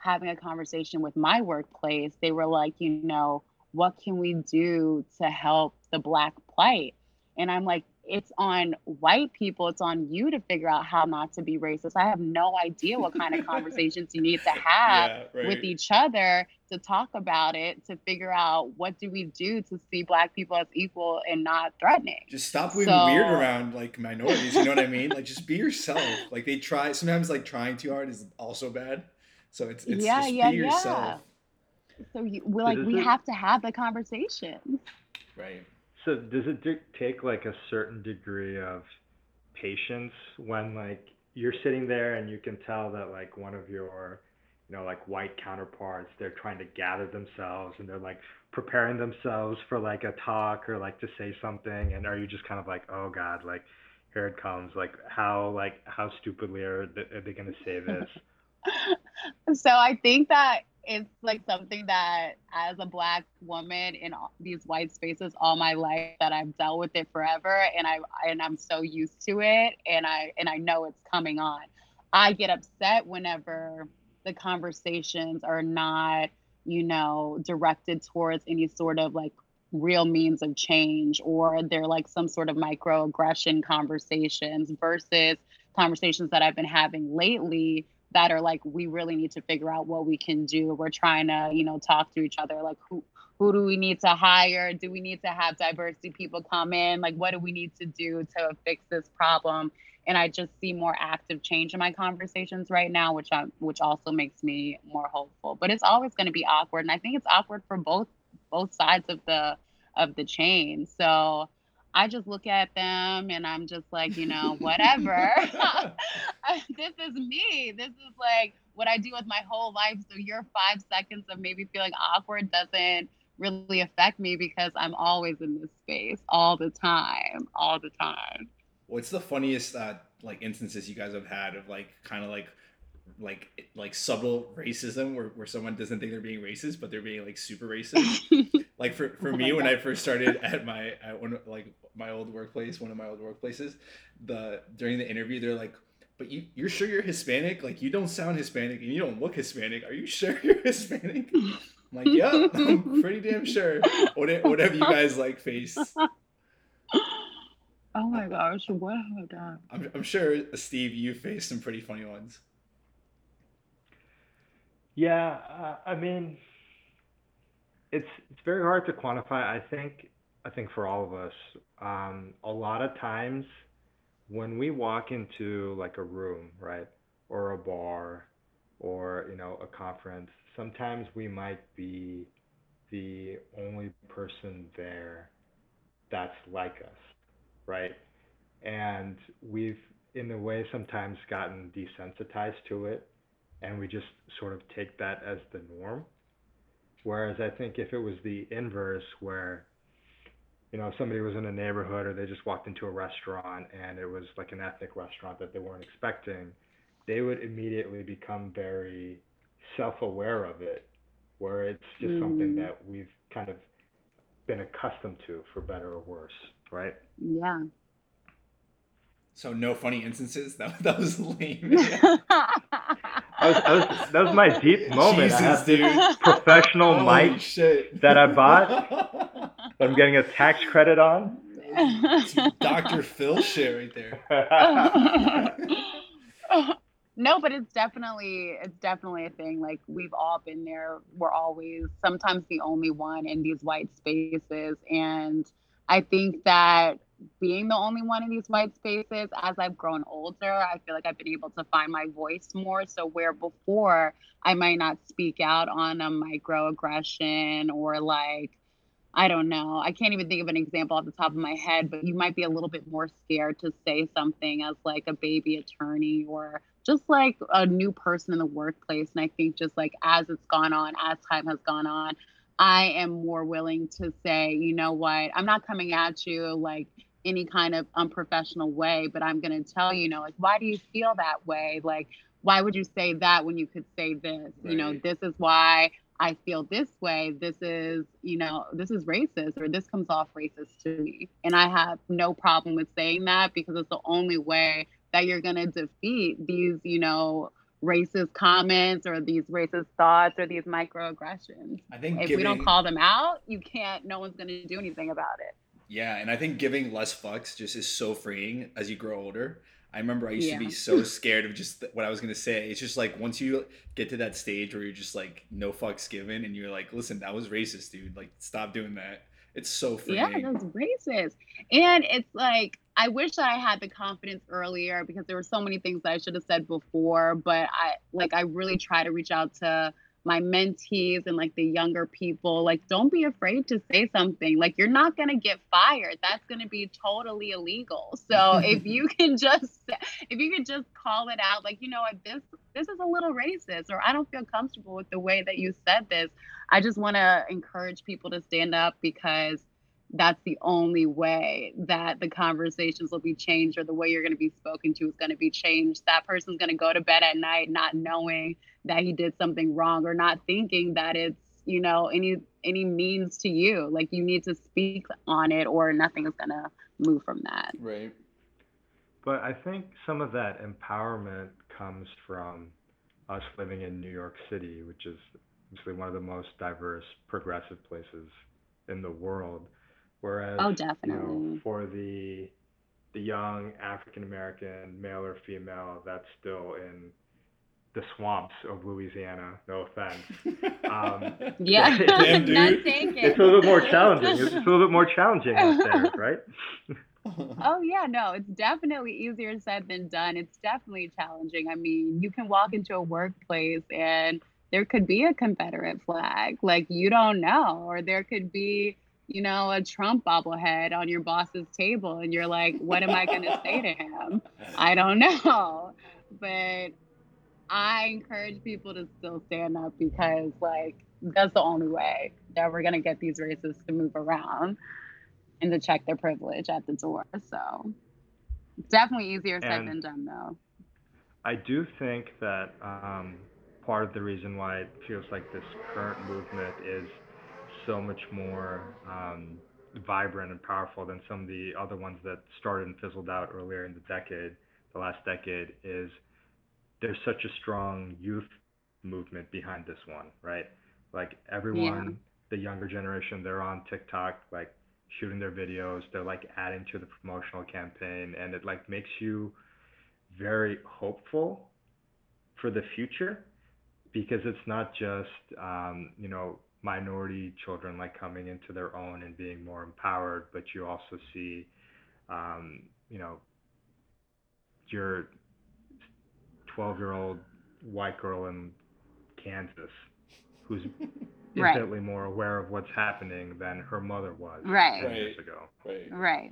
Speaker 4: having a conversation with my workplace, they were like, you know, what can we do to help the Black plight? And I'm like, it's on white people, it's on you to figure out how not to be racist. I have no idea what kind of [LAUGHS] conversations you need to have yeah, right. with each other to talk about it, to figure out what do we do to see black people as equal and not threatening.
Speaker 2: Just stop being so, weird around like minorities, you know what I mean? Like just be yourself. [LAUGHS] Like they try sometimes like trying too hard is also bad. So it's, it's yeah, just yeah, be yourself.
Speaker 4: Yeah. So you, we're like we have to have the conversation.
Speaker 2: Right.
Speaker 3: So does it take like a certain degree of patience when like you're sitting there and you can tell that like one of your you know like white counterparts they're trying to gather themselves and they're like preparing themselves for like a talk or like to say something? And are you just kind of like oh god like here it comes like how like how stupidly are they, are they going to say this? [LAUGHS]
Speaker 4: So i think that it's like something that as a black woman in these white spaces all my life that I've dealt with it forever and I and I'm so used to it and I and I know it's coming on. I get upset whenever the conversations are not, you know, directed towards any sort of like real means of change or they're like some sort of microaggression conversations versus conversations that I've been having lately that are like we really need to figure out what we can do. We're trying to you know talk to each other like who who do we need to hire? Do we need to have diversity people come in? Like what do we need to do to fix this problem? And i just see more active change in my conversations right now which i which also makes me more hopeful. But it's always going to be awkward and i think it's awkward for both both sides of the of the chain. So I just look at them and I'm just like, you know, whatever. [LAUGHS] [LAUGHS] this is me. This is like what I do with my whole life. So your five seconds of maybe feeling awkward doesn't really affect me because I'm always in this space all the time, all the time.
Speaker 2: What's the funniest uh, like instances you guys have had of like kind of like like like subtle racism where, where someone doesn't think they're being racist but they're being like super racist [LAUGHS] like for, for oh me when God. i first started at my at one like my old workplace one of my old workplaces the during the interview they're like but you you're sure you're hispanic? Like you don't sound hispanic and you don't look hispanic. Are you sure you're [LAUGHS] hispanic? I'm like yeah i'm [LAUGHS] pretty damn sure. What, what have you guys like face. [LAUGHS]
Speaker 4: oh my gosh what have i done?
Speaker 2: I'm, I'm sure steve you faced some pretty funny ones.
Speaker 3: Yeah, uh, I mean, it's it's very hard to quantify. I think I think for all of us, um, a lot of times when we walk into like a room, right, or a bar, or you know a conference, sometimes we might be the only person there that's like us, right? And we've in a way sometimes gotten desensitized to it and we just sort of take that as the norm. Whereas I think if it was the inverse, where you know somebody was in a neighborhood or they just walked into a restaurant and it was like an ethnic restaurant that they weren't expecting, they would immediately become very self-aware of it, where it's just mm. something that we've kind of been accustomed to, for better or worse, right?
Speaker 4: Yeah.
Speaker 2: So no funny instances. [LAUGHS] That that was lame. [LAUGHS] [LAUGHS]
Speaker 3: was, was, that was my deep moment. Jesus, I have dude. professional Holy mic shit. that I bought [LAUGHS] that I'm getting a tax credit on.
Speaker 2: Dr. Phil shit right there. [LAUGHS]
Speaker 4: no, but it's definitely it's definitely a thing. Like we've all been there. We're always sometimes the only one in these white spaces. And I think that being the only one in these white spaces as I've grown older, I feel like I've been able to find my voice more. So, where before I might not speak out on a microaggression or like, I don't know, I can't even think of an example off the top of my head, but you might be a little bit more scared to say something as like a baby attorney or just like a new person in the workplace. And I think just like as it's gone on, as time has gone on, I am more willing to say, you know what, I'm not coming at you like any kind of unprofessional way, but I'm going to tell you, you know, like, why do you feel that way? Like, why would you say that when you could say this? Right. You know, this is why I feel this way. This is, you know, this is racist or this comes off racist to me. And I have no problem with saying that because it's the only way that you're going to defeat these, you know, racist comments or these racist thoughts or these microaggressions. I think if giving, we don't call them out, you can't, no one's going to do anything about it
Speaker 2: Yeah, and I think giving less fucks just is so freeing as you grow older. I remember I used yeah. to be so [LAUGHS] scared of just what I was gonna say. It's just like once you get to that stage where you're just like no fucks given, and you're like, listen, that was racist, dude. Like, stop doing that. It's so freeing.
Speaker 4: Yeah, that's racist. And it's like I wish that I had the confidence earlier because there were so many things that I should have said before. But I like I really try to reach out to my mentees and like the younger people. Like don't be afraid to say something. Like you're not going to get fired. That's going to be totally illegal. So if [LAUGHS] you can just if you can just call it out like you know what this this is a little racist or i don't feel comfortable with the way that you said this. I just want to encourage people to stand up because that's the only way that the conversations will be changed or the way you're going to be spoken to is going to be changed. That person's going to go to bed at night not knowing that he did something wrong or not thinking that it's, you know, any any means to you. Like you need to speak on it or nothing is going to move from that.
Speaker 2: Right.
Speaker 3: But I think some of that empowerment comes from us living in New York City, which is obviously one of the most diverse progressive places in the world Whereas,
Speaker 4: oh, definitely. You
Speaker 3: know, for the the young African American male or female that's still in the swamps of Louisiana. No offense.
Speaker 4: Um, [LAUGHS] [LAUGHS] yeah, Damn, dude.
Speaker 3: it's a little bit more challenging. It's a little bit more challenging out there, [LAUGHS] right?
Speaker 4: oh yeah, no, it's definitely easier said than done. It's definitely challenging. I mean, you can walk into a workplace and there could be a Confederate flag, like you don't know, or there could be you know, a Trump bobblehead on your boss's table and you're like, what am I going to say to him? I don't know. But I encourage people to still stand up because, like, that's the only way that we're going to get these racists to move around and to check their privilege at the door. So it's definitely easier said and than done, though.
Speaker 3: I do think that um, part of the reason why it feels like this current movement is so much more um, vibrant and powerful than some of the other ones that started and fizzled out earlier in the decade, the last decade, is there's such a strong youth movement behind this one, right? Like everyone, yeah. the younger generation, they're on TikTok, like shooting their videos, they're like adding to the promotional campaign, and it like makes you very hopeful for the future because it's not just um, you know minority children like coming into their own and being more empowered, but you also see, um, you know, your 12 year old white girl in Kansas who's [LAUGHS] infinitely right. more aware of what's happening than her mother was
Speaker 4: right.
Speaker 2: years
Speaker 3: ago.
Speaker 2: Right.
Speaker 4: Right.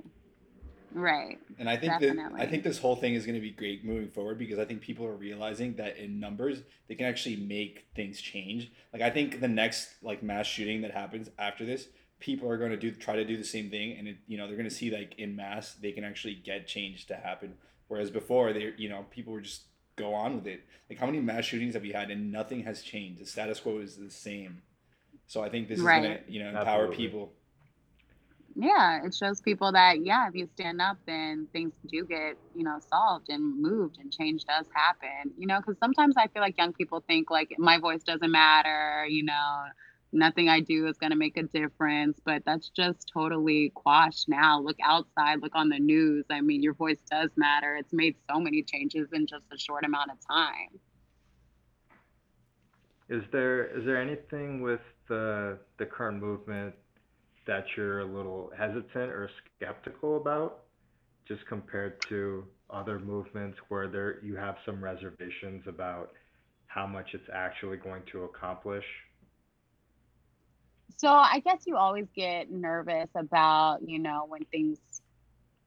Speaker 4: Right.
Speaker 2: And I think Definitely. that I think this whole thing is going to be great moving forward because I think people are realizing that in numbers they can actually make things change. Like I think the next like mass shooting that happens after this, people are going to do try to do the same thing and it, you know, they're going to see like in mass they can actually get change to happen whereas before they you know, people were just go on with it. Like how many mass shootings have we had and nothing has changed. The status quo is the same. So I think this right. is going to, you know, empower Absolutely. people
Speaker 4: yeah it shows people that yeah if you stand up then things do get you know solved and moved and change does happen you know because sometimes i feel like young people think like my voice doesn't matter you know nothing i do is going to make a difference but that's just totally quashed now. Look outside look on the news. I mean your voice does matter. It's made so many changes in just a short amount of time.
Speaker 3: Is there is there anything with the the current movement that you're a little hesitant or skeptical about, just compared to other movements where there you have some reservations about how much it's actually going to accomplish?
Speaker 4: So I guess you always get nervous about, you know, when things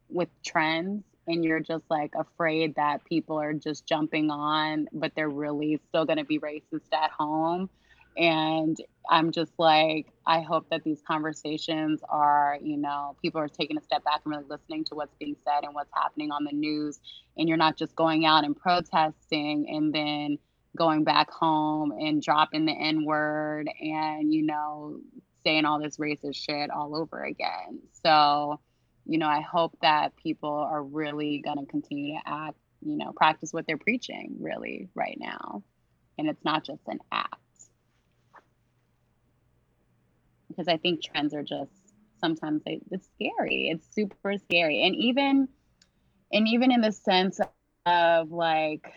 Speaker 4: with trends and you're just like afraid that people are just jumping on, but they're really still going to be racist at home. And I'm just like, I hope that these conversations are, you know, people are taking a step back and really listening to what's being said and what's happening on the news. And you're not just going out and protesting and then going back home and dropping the N word and, you know, saying all this racist shit all over again. So, you know, I hope that people are really going to continue to act, you know, practice what they're preaching really right now. And it's not just an act because I think trends are just sometimes they, it's scary. It's super scary. And even and even in the sense of like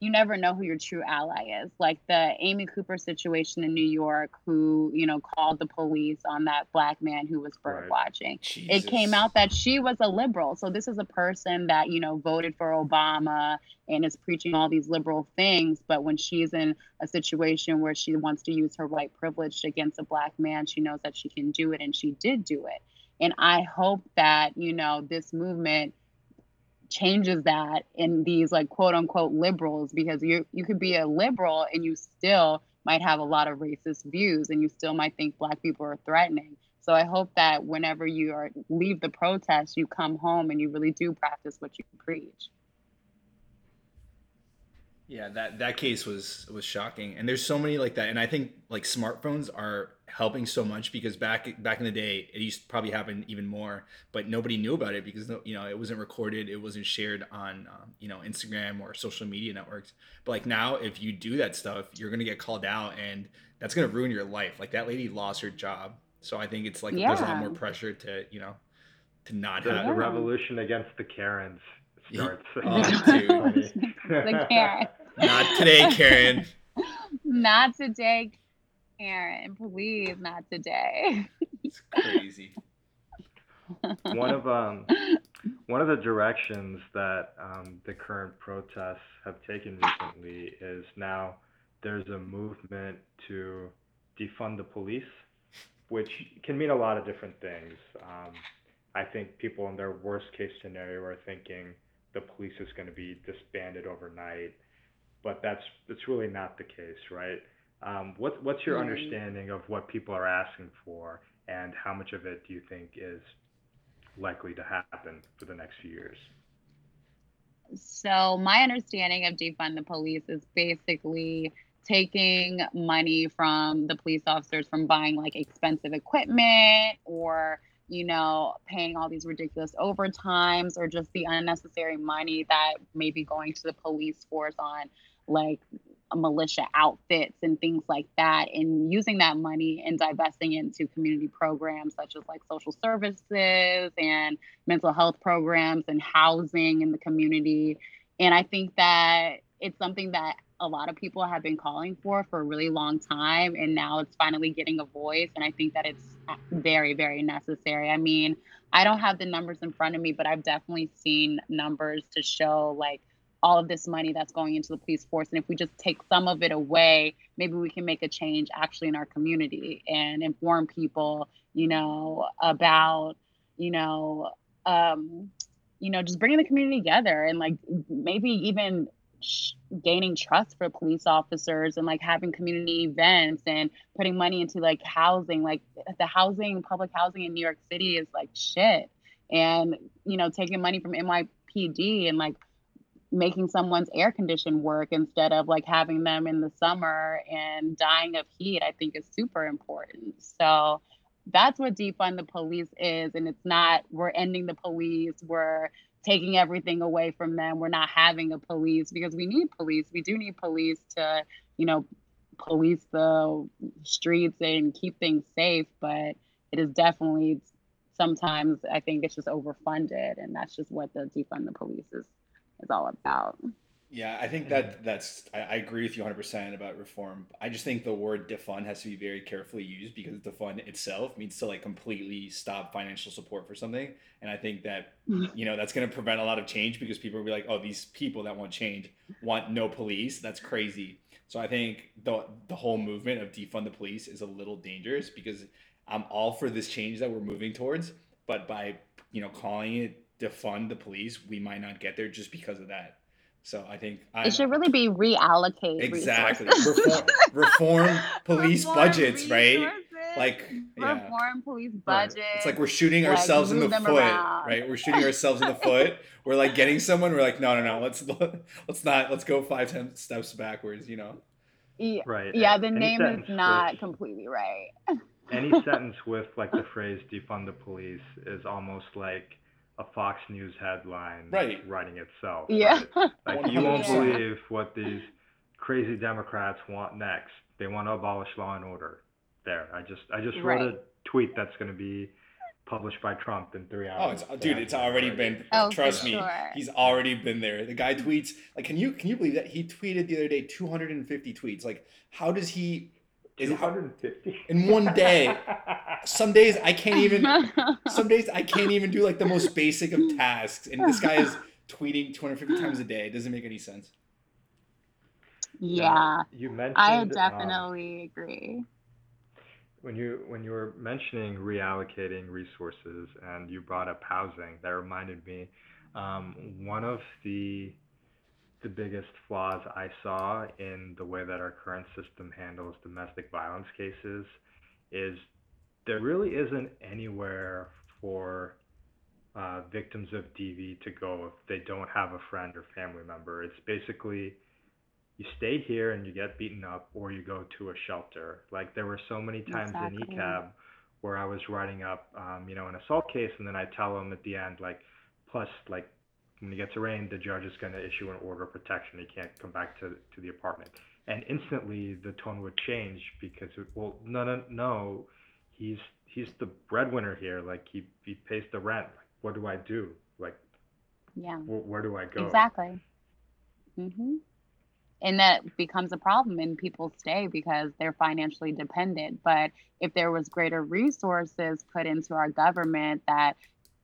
Speaker 4: you never know who your true ally is. Like the Amy Cooper situation in New York, who, you know, called the police on that black man who was bird right. watching. Jesus. It came out that she was a liberal. So this is a person that, you know, voted for Obama and is preaching all these liberal things. But when she's in a situation where she wants to use her white privilege against a black man, she knows that she can do it and she did do it. And I hope that, you know, this movement changes that in these like quote unquote liberals because you you could be a liberal and you still might have a lot of racist views and you still might think black people are threatening. So i hope that whenever you are leave the protest you come home and you really do practice what you preach.
Speaker 5: Yeah, that that case was was shocking, and there's so many like that, and I think like smartphones are helping so much because back back in the day it used to probably happen even more, but nobody knew about it because you know it wasn't recorded, it wasn't shared on um, you know Instagram or social media networks. But like now, if you do that stuff, you're gonna get called out, and that's gonna ruin your life. Like that lady lost her job, so I think it's like yeah. there's a lot more pressure to you know to not
Speaker 3: the,
Speaker 5: have
Speaker 3: the revolution against the Karens [LAUGHS] starts.
Speaker 5: Oh, [LAUGHS] the Karen. Not today, Karen. [LAUGHS]
Speaker 4: not today, Karen. Please, not today.
Speaker 5: it's crazy. [LAUGHS]
Speaker 3: One of um, one of the directions that um, the current protests have taken recently is now there's a movement to defund the police, which can mean a lot of different things. Um, I think people in their worst case scenario are thinking the police is going to be disbanded overnight but that's that's really not the case, right? Um, what, what's your mm-hmm. understanding of what people are asking for, and how much of it do you think is likely to happen for the next few years?
Speaker 4: So my understanding of defund the police is basically taking money from the police officers from buying like expensive equipment or you know, paying all these ridiculous overtimes or just the unnecessary money that may be going to the police force on like militia outfits and things like that and using that money and divesting into community programs such as like social services and mental health programs and housing in the community. And i think that it's something that a lot of people have been calling for for a really long time and now it's finally getting a voice and i think that it's uh, very very necessary. I mean i don't have the numbers in front of me but i've definitely seen numbers to show like all of this money that's going into the police force. And if we just take some of it away, maybe we can make a change actually in our community and inform people, you know, about, you know, um, you know, just bringing the community together and like maybe even gaining trust for police officers and like having community events and putting money into like housing. Like the housing, public housing in New York City is like shit. And, you know, taking money from NYPD and like making someone's air condition work instead of like having them in the summer and dying of heat, I think is super important. So that's what defund the police is. And it's not, we're ending the police, we're taking everything away from them, we're not having a police because we need police. We do need police to, you know, police the streets and keep things safe. But it is definitely sometimes I think it's just overfunded. And that's just what the defund the police is is all about.
Speaker 2: Yeah, I think that that's I, I agree with you 100% about reform. I just think the word defund has to be very carefully used because defund itself means to like completely stop financial support for something, and I think that [LAUGHS] you know that's going to prevent a lot of change because people will be like, oh, these people that want change want no police. That's crazy. So I think the the whole movement of defund the police is a little dangerous because I'm all for this change that we're moving towards, but by you know calling it defund the police, we might not get there just because of that. So I think
Speaker 4: I, it should really be reallocate
Speaker 2: exactly reform, reform, [LAUGHS] police reform budgets, resources, right? Like
Speaker 4: yeah. reform police budgets.
Speaker 2: It's like we're shooting like, ourselves in the foot, around. right? We're shooting ourselves in the foot. [LAUGHS] We're like getting someone. We're like, no, no, no. Let's [LAUGHS] let's not. Let's go five ten steps backwards. You know.
Speaker 4: Yeah, right. Yeah, the any name is not with, completely right.
Speaker 3: any sentence with like the phrase defund the police is almost like a Fox News headline
Speaker 2: right.
Speaker 3: writing itself.
Speaker 4: Yeah.
Speaker 3: Right? [LAUGHS] Like you won't believe what these crazy Democrats want next. They want to abolish law and order. there. I just I just wrote right. a tweet that's going to be published by Trump in three oh, hours.
Speaker 2: Oh, it's, uh, dude, it's already been. Oh, trust me, sure. he's already been there. The guy tweets like, can you can you believe that he tweeted the other day 250 tweets? Like, how does he?
Speaker 3: Is 250
Speaker 2: in one day. some days I can't [LAUGHS] even. Some days I can't even do like the most basic of tasks, and this guy is tweeting 250 times a day. It doesn't make any sense.
Speaker 4: Yeah, you mentioned. I definitely um, agree
Speaker 3: when you when you were mentioning reallocating resources and you brought up housing, that reminded me um, one of the the biggest flaws I saw in the way that our current system handles domestic violence cases is there really isn't anywhere for uh, victims of DV to go if they don't have a friend or family member. It's basically you stay here and you get beaten up or you go to a shelter. Like there were so many times exactly. in ECAB where I was writing up, um, you know, an assault case and then I tell them at the end, like, plus, like, when it gets arraigned, the judge is going to issue an order of protection. He can't come back to, to the apartment. And instantly the tone would change because, it, well, no, no, no, he's, he's the breadwinner here. Like he, he pays the rent. Like, what do I do? Like,
Speaker 4: yeah,
Speaker 3: wh- where do I go?
Speaker 4: Exactly. Mm-hmm and that becomes a problem and people stay because they're financially dependent but if there was greater resources put into our government that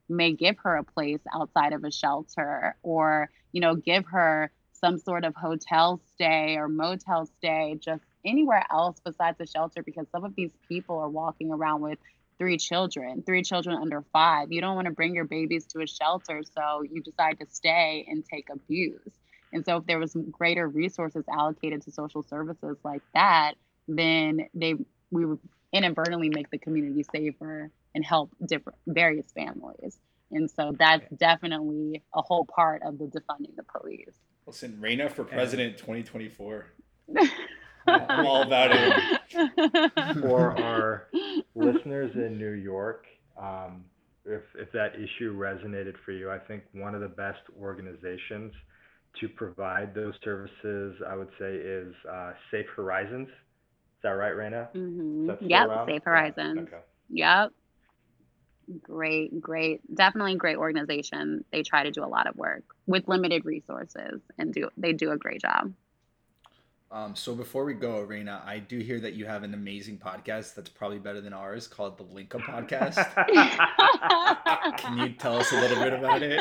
Speaker 4: may give her a place outside of a shelter or you know give her some sort of hotel stay or motel stay just anywhere else besides a shelter because some of these people are walking around with three children three children under five. You don't want to bring your babies to a shelter so you decide to stay and take abuse. And so if there was greater resources allocated to social services like that, then they we would inadvertently make the community safer and help different various families. And so that's definitely a whole part of the defunding the police.
Speaker 2: Listen, Reyna for president 2024. [LAUGHS] I'm all about it.
Speaker 3: For our listeners in New York, um, if, if that issue resonated for you, I think one of the best organizations to provide those services, I would say, is uh, Safe Horizons. Is that right, Reyna?
Speaker 4: Mm-hmm. Yep, Safe Horizons. Okay. Yep. Great, great, definitely great organization. They try to do a lot of work with limited resources, and do they do a great job.
Speaker 5: Um, so before we go, Reyna, I do hear that you have an amazing podcast that's probably better than ours called the Link Up Podcast. [LAUGHS] Can you tell us a little bit about it?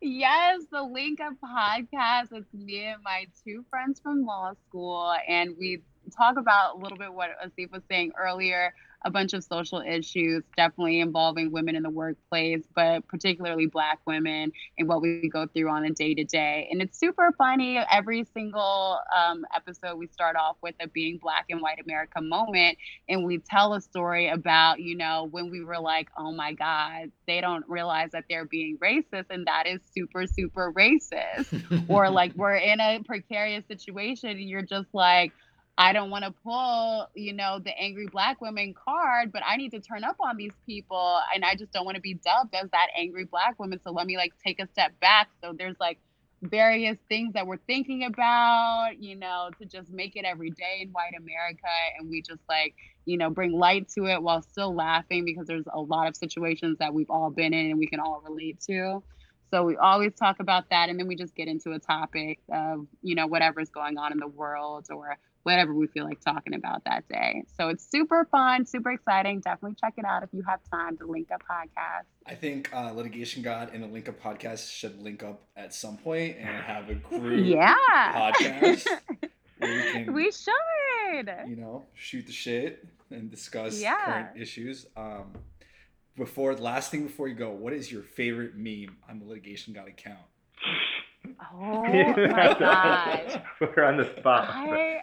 Speaker 4: Yes, the Link Up Podcast. It's me and my two friends from law school, and we talk about a little bit what Asif was saying earlier a bunch of social issues, definitely involving women in the workplace, but particularly Black women and what we go through on a day to day. And it's super funny. Every single um, episode, we start off with a being Black and White America moment, and we tell a story about, you know, when we were like, oh my God, they don't realize that they're being racist, and that is super, super racist. [LAUGHS] or like we're in a precarious situation, and you're just like, I don't want to pull, you know, the angry black woman card, but I need to turn up on these people and I just don't want to be dubbed as that angry black woman. So let me like take a step back. So there's like various things that we're thinking about, you know, to just make it every day in white America and we just like, you know, bring light to it while still laughing because there's a lot of situations that we've all been in and we can all relate to. So we always talk about that and then we just get into a topic of, you know, whatever's going on in the world or whatever we feel like talking about that day. So it's super fun, super exciting. Definitely check it out if you have time. The Link Up Podcast.
Speaker 2: I think uh, Litigation God and the Link Up Podcast should link up at some point and have a group [LAUGHS]
Speaker 4: yeah.
Speaker 2: podcast. [LAUGHS]
Speaker 4: we, can, we should.
Speaker 2: You know, shoot the shit and discuss yeah. current issues. Um, before last thing before you go, what is your favorite meme on the Litigation God account?
Speaker 4: Oh my [LAUGHS] god.
Speaker 3: We're on the spot.
Speaker 4: I,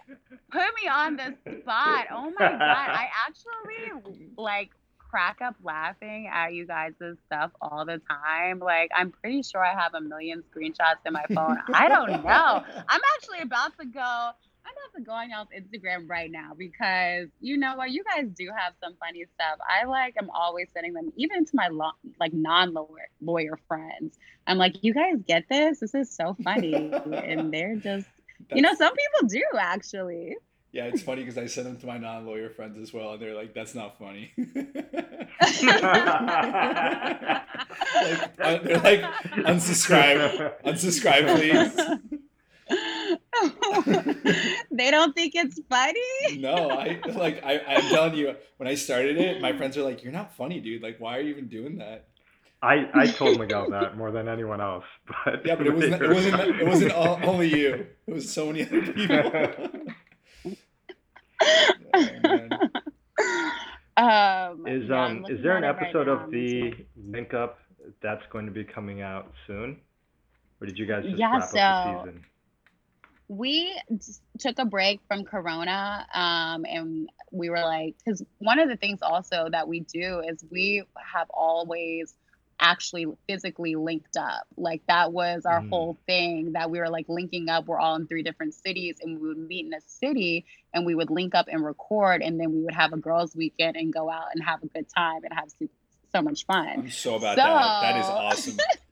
Speaker 4: put me on the spot. Oh my god. I actually like crack up laughing at you guys' stuff all the time. Like I'm pretty sure I have a million screenshots in my phone. I don't know. I'm actually about to go I'm about to go Instagram right now because you know what, you guys do have some funny stuff. I like I'm always sending them even to my lo- like non-lawyer lawyer friends. I'm like, you guys get this? This is so funny, and [LAUGHS] they're just, you know, some people do actually.
Speaker 2: Yeah, it's funny because I send them to my non-lawyer friends as well, and they're like, "That's not funny." [LAUGHS] like, [LAUGHS] uh, they're like, "Unsubscribe, unsubscribe, please." [LAUGHS]
Speaker 4: they don't think it's funny.
Speaker 2: no, I like I, I'm telling you, when I started it, my friends are like, "You're not funny, dude. Like, why are you even doing that?"
Speaker 3: I, I told Miguel that more than anyone else, [LAUGHS] but
Speaker 2: yeah, but it wasn't it wasn't it wasn't all, only you. It was so many other people.
Speaker 3: oh, [LAUGHS] um, is um is there an episode right of the Link Up that's going to be coming out soon, or did you guys just yeah, wrap so, up the season?
Speaker 4: We took a break from corona um, and we were like because one of the things also that we do is we have always actually physically linked up. Like that was our mm. whole thing that we were like linking up. We're all in three different cities and we would meet in a city and we would link up and record and then we would have a girls weekend and go out and have a good time and have so much fun.
Speaker 2: I'm so about so, that. That is awesome [LAUGHS]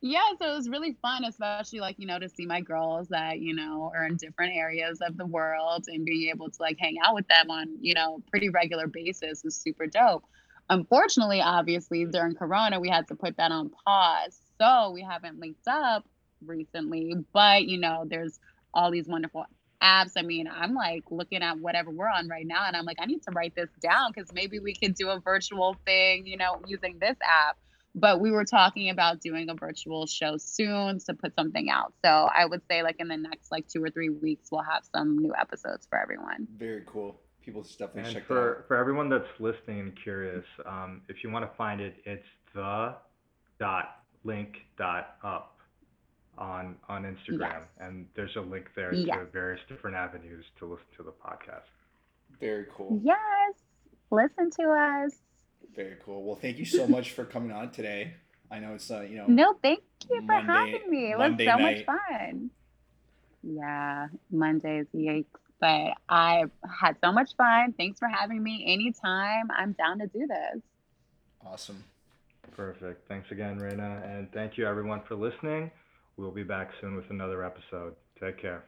Speaker 4: yeah, so it was really fun, especially like, you know, to see my girls that, you know, are in different areas of the world and being able to like hang out with them on, you know, pretty regular basis was super dope. Unfortunately, obviously, during Corona, we had to put that on pause. So we haven't linked up recently, but, you know, there's all these wonderful apps. I mean, I'm like looking at whatever we're on right now, and I'm like, I need to write this down because maybe we could do a virtual thing, you know, using this app but we were talking about doing a virtual show soon to put something out. So I would say like in the next like two or three weeks we'll have some new episodes for everyone.
Speaker 2: Very cool. People definitely
Speaker 3: and
Speaker 2: check
Speaker 3: for,
Speaker 2: that out.
Speaker 3: For everyone that's listening and curious, um, if you want to find it, it's the dot link dot up on on Instagram, yes. and there's a link there yes. to various different avenues to listen to the podcast.
Speaker 2: Very cool.
Speaker 4: Yes, listen to us.
Speaker 2: Very cool. Well, thank you so much for coming on today. I know it's uh, you know.
Speaker 4: No, thank you for Monday, having me. It Monday was so night. much fun. Yeah, Mondays, yikes. But I had so much fun. Thanks for having me. Anytime, I'm down to do this.
Speaker 2: Awesome.
Speaker 3: Perfect. Thanks again, Reyna. And thank you everyone for listening. We'll be back soon with another episode. Take care.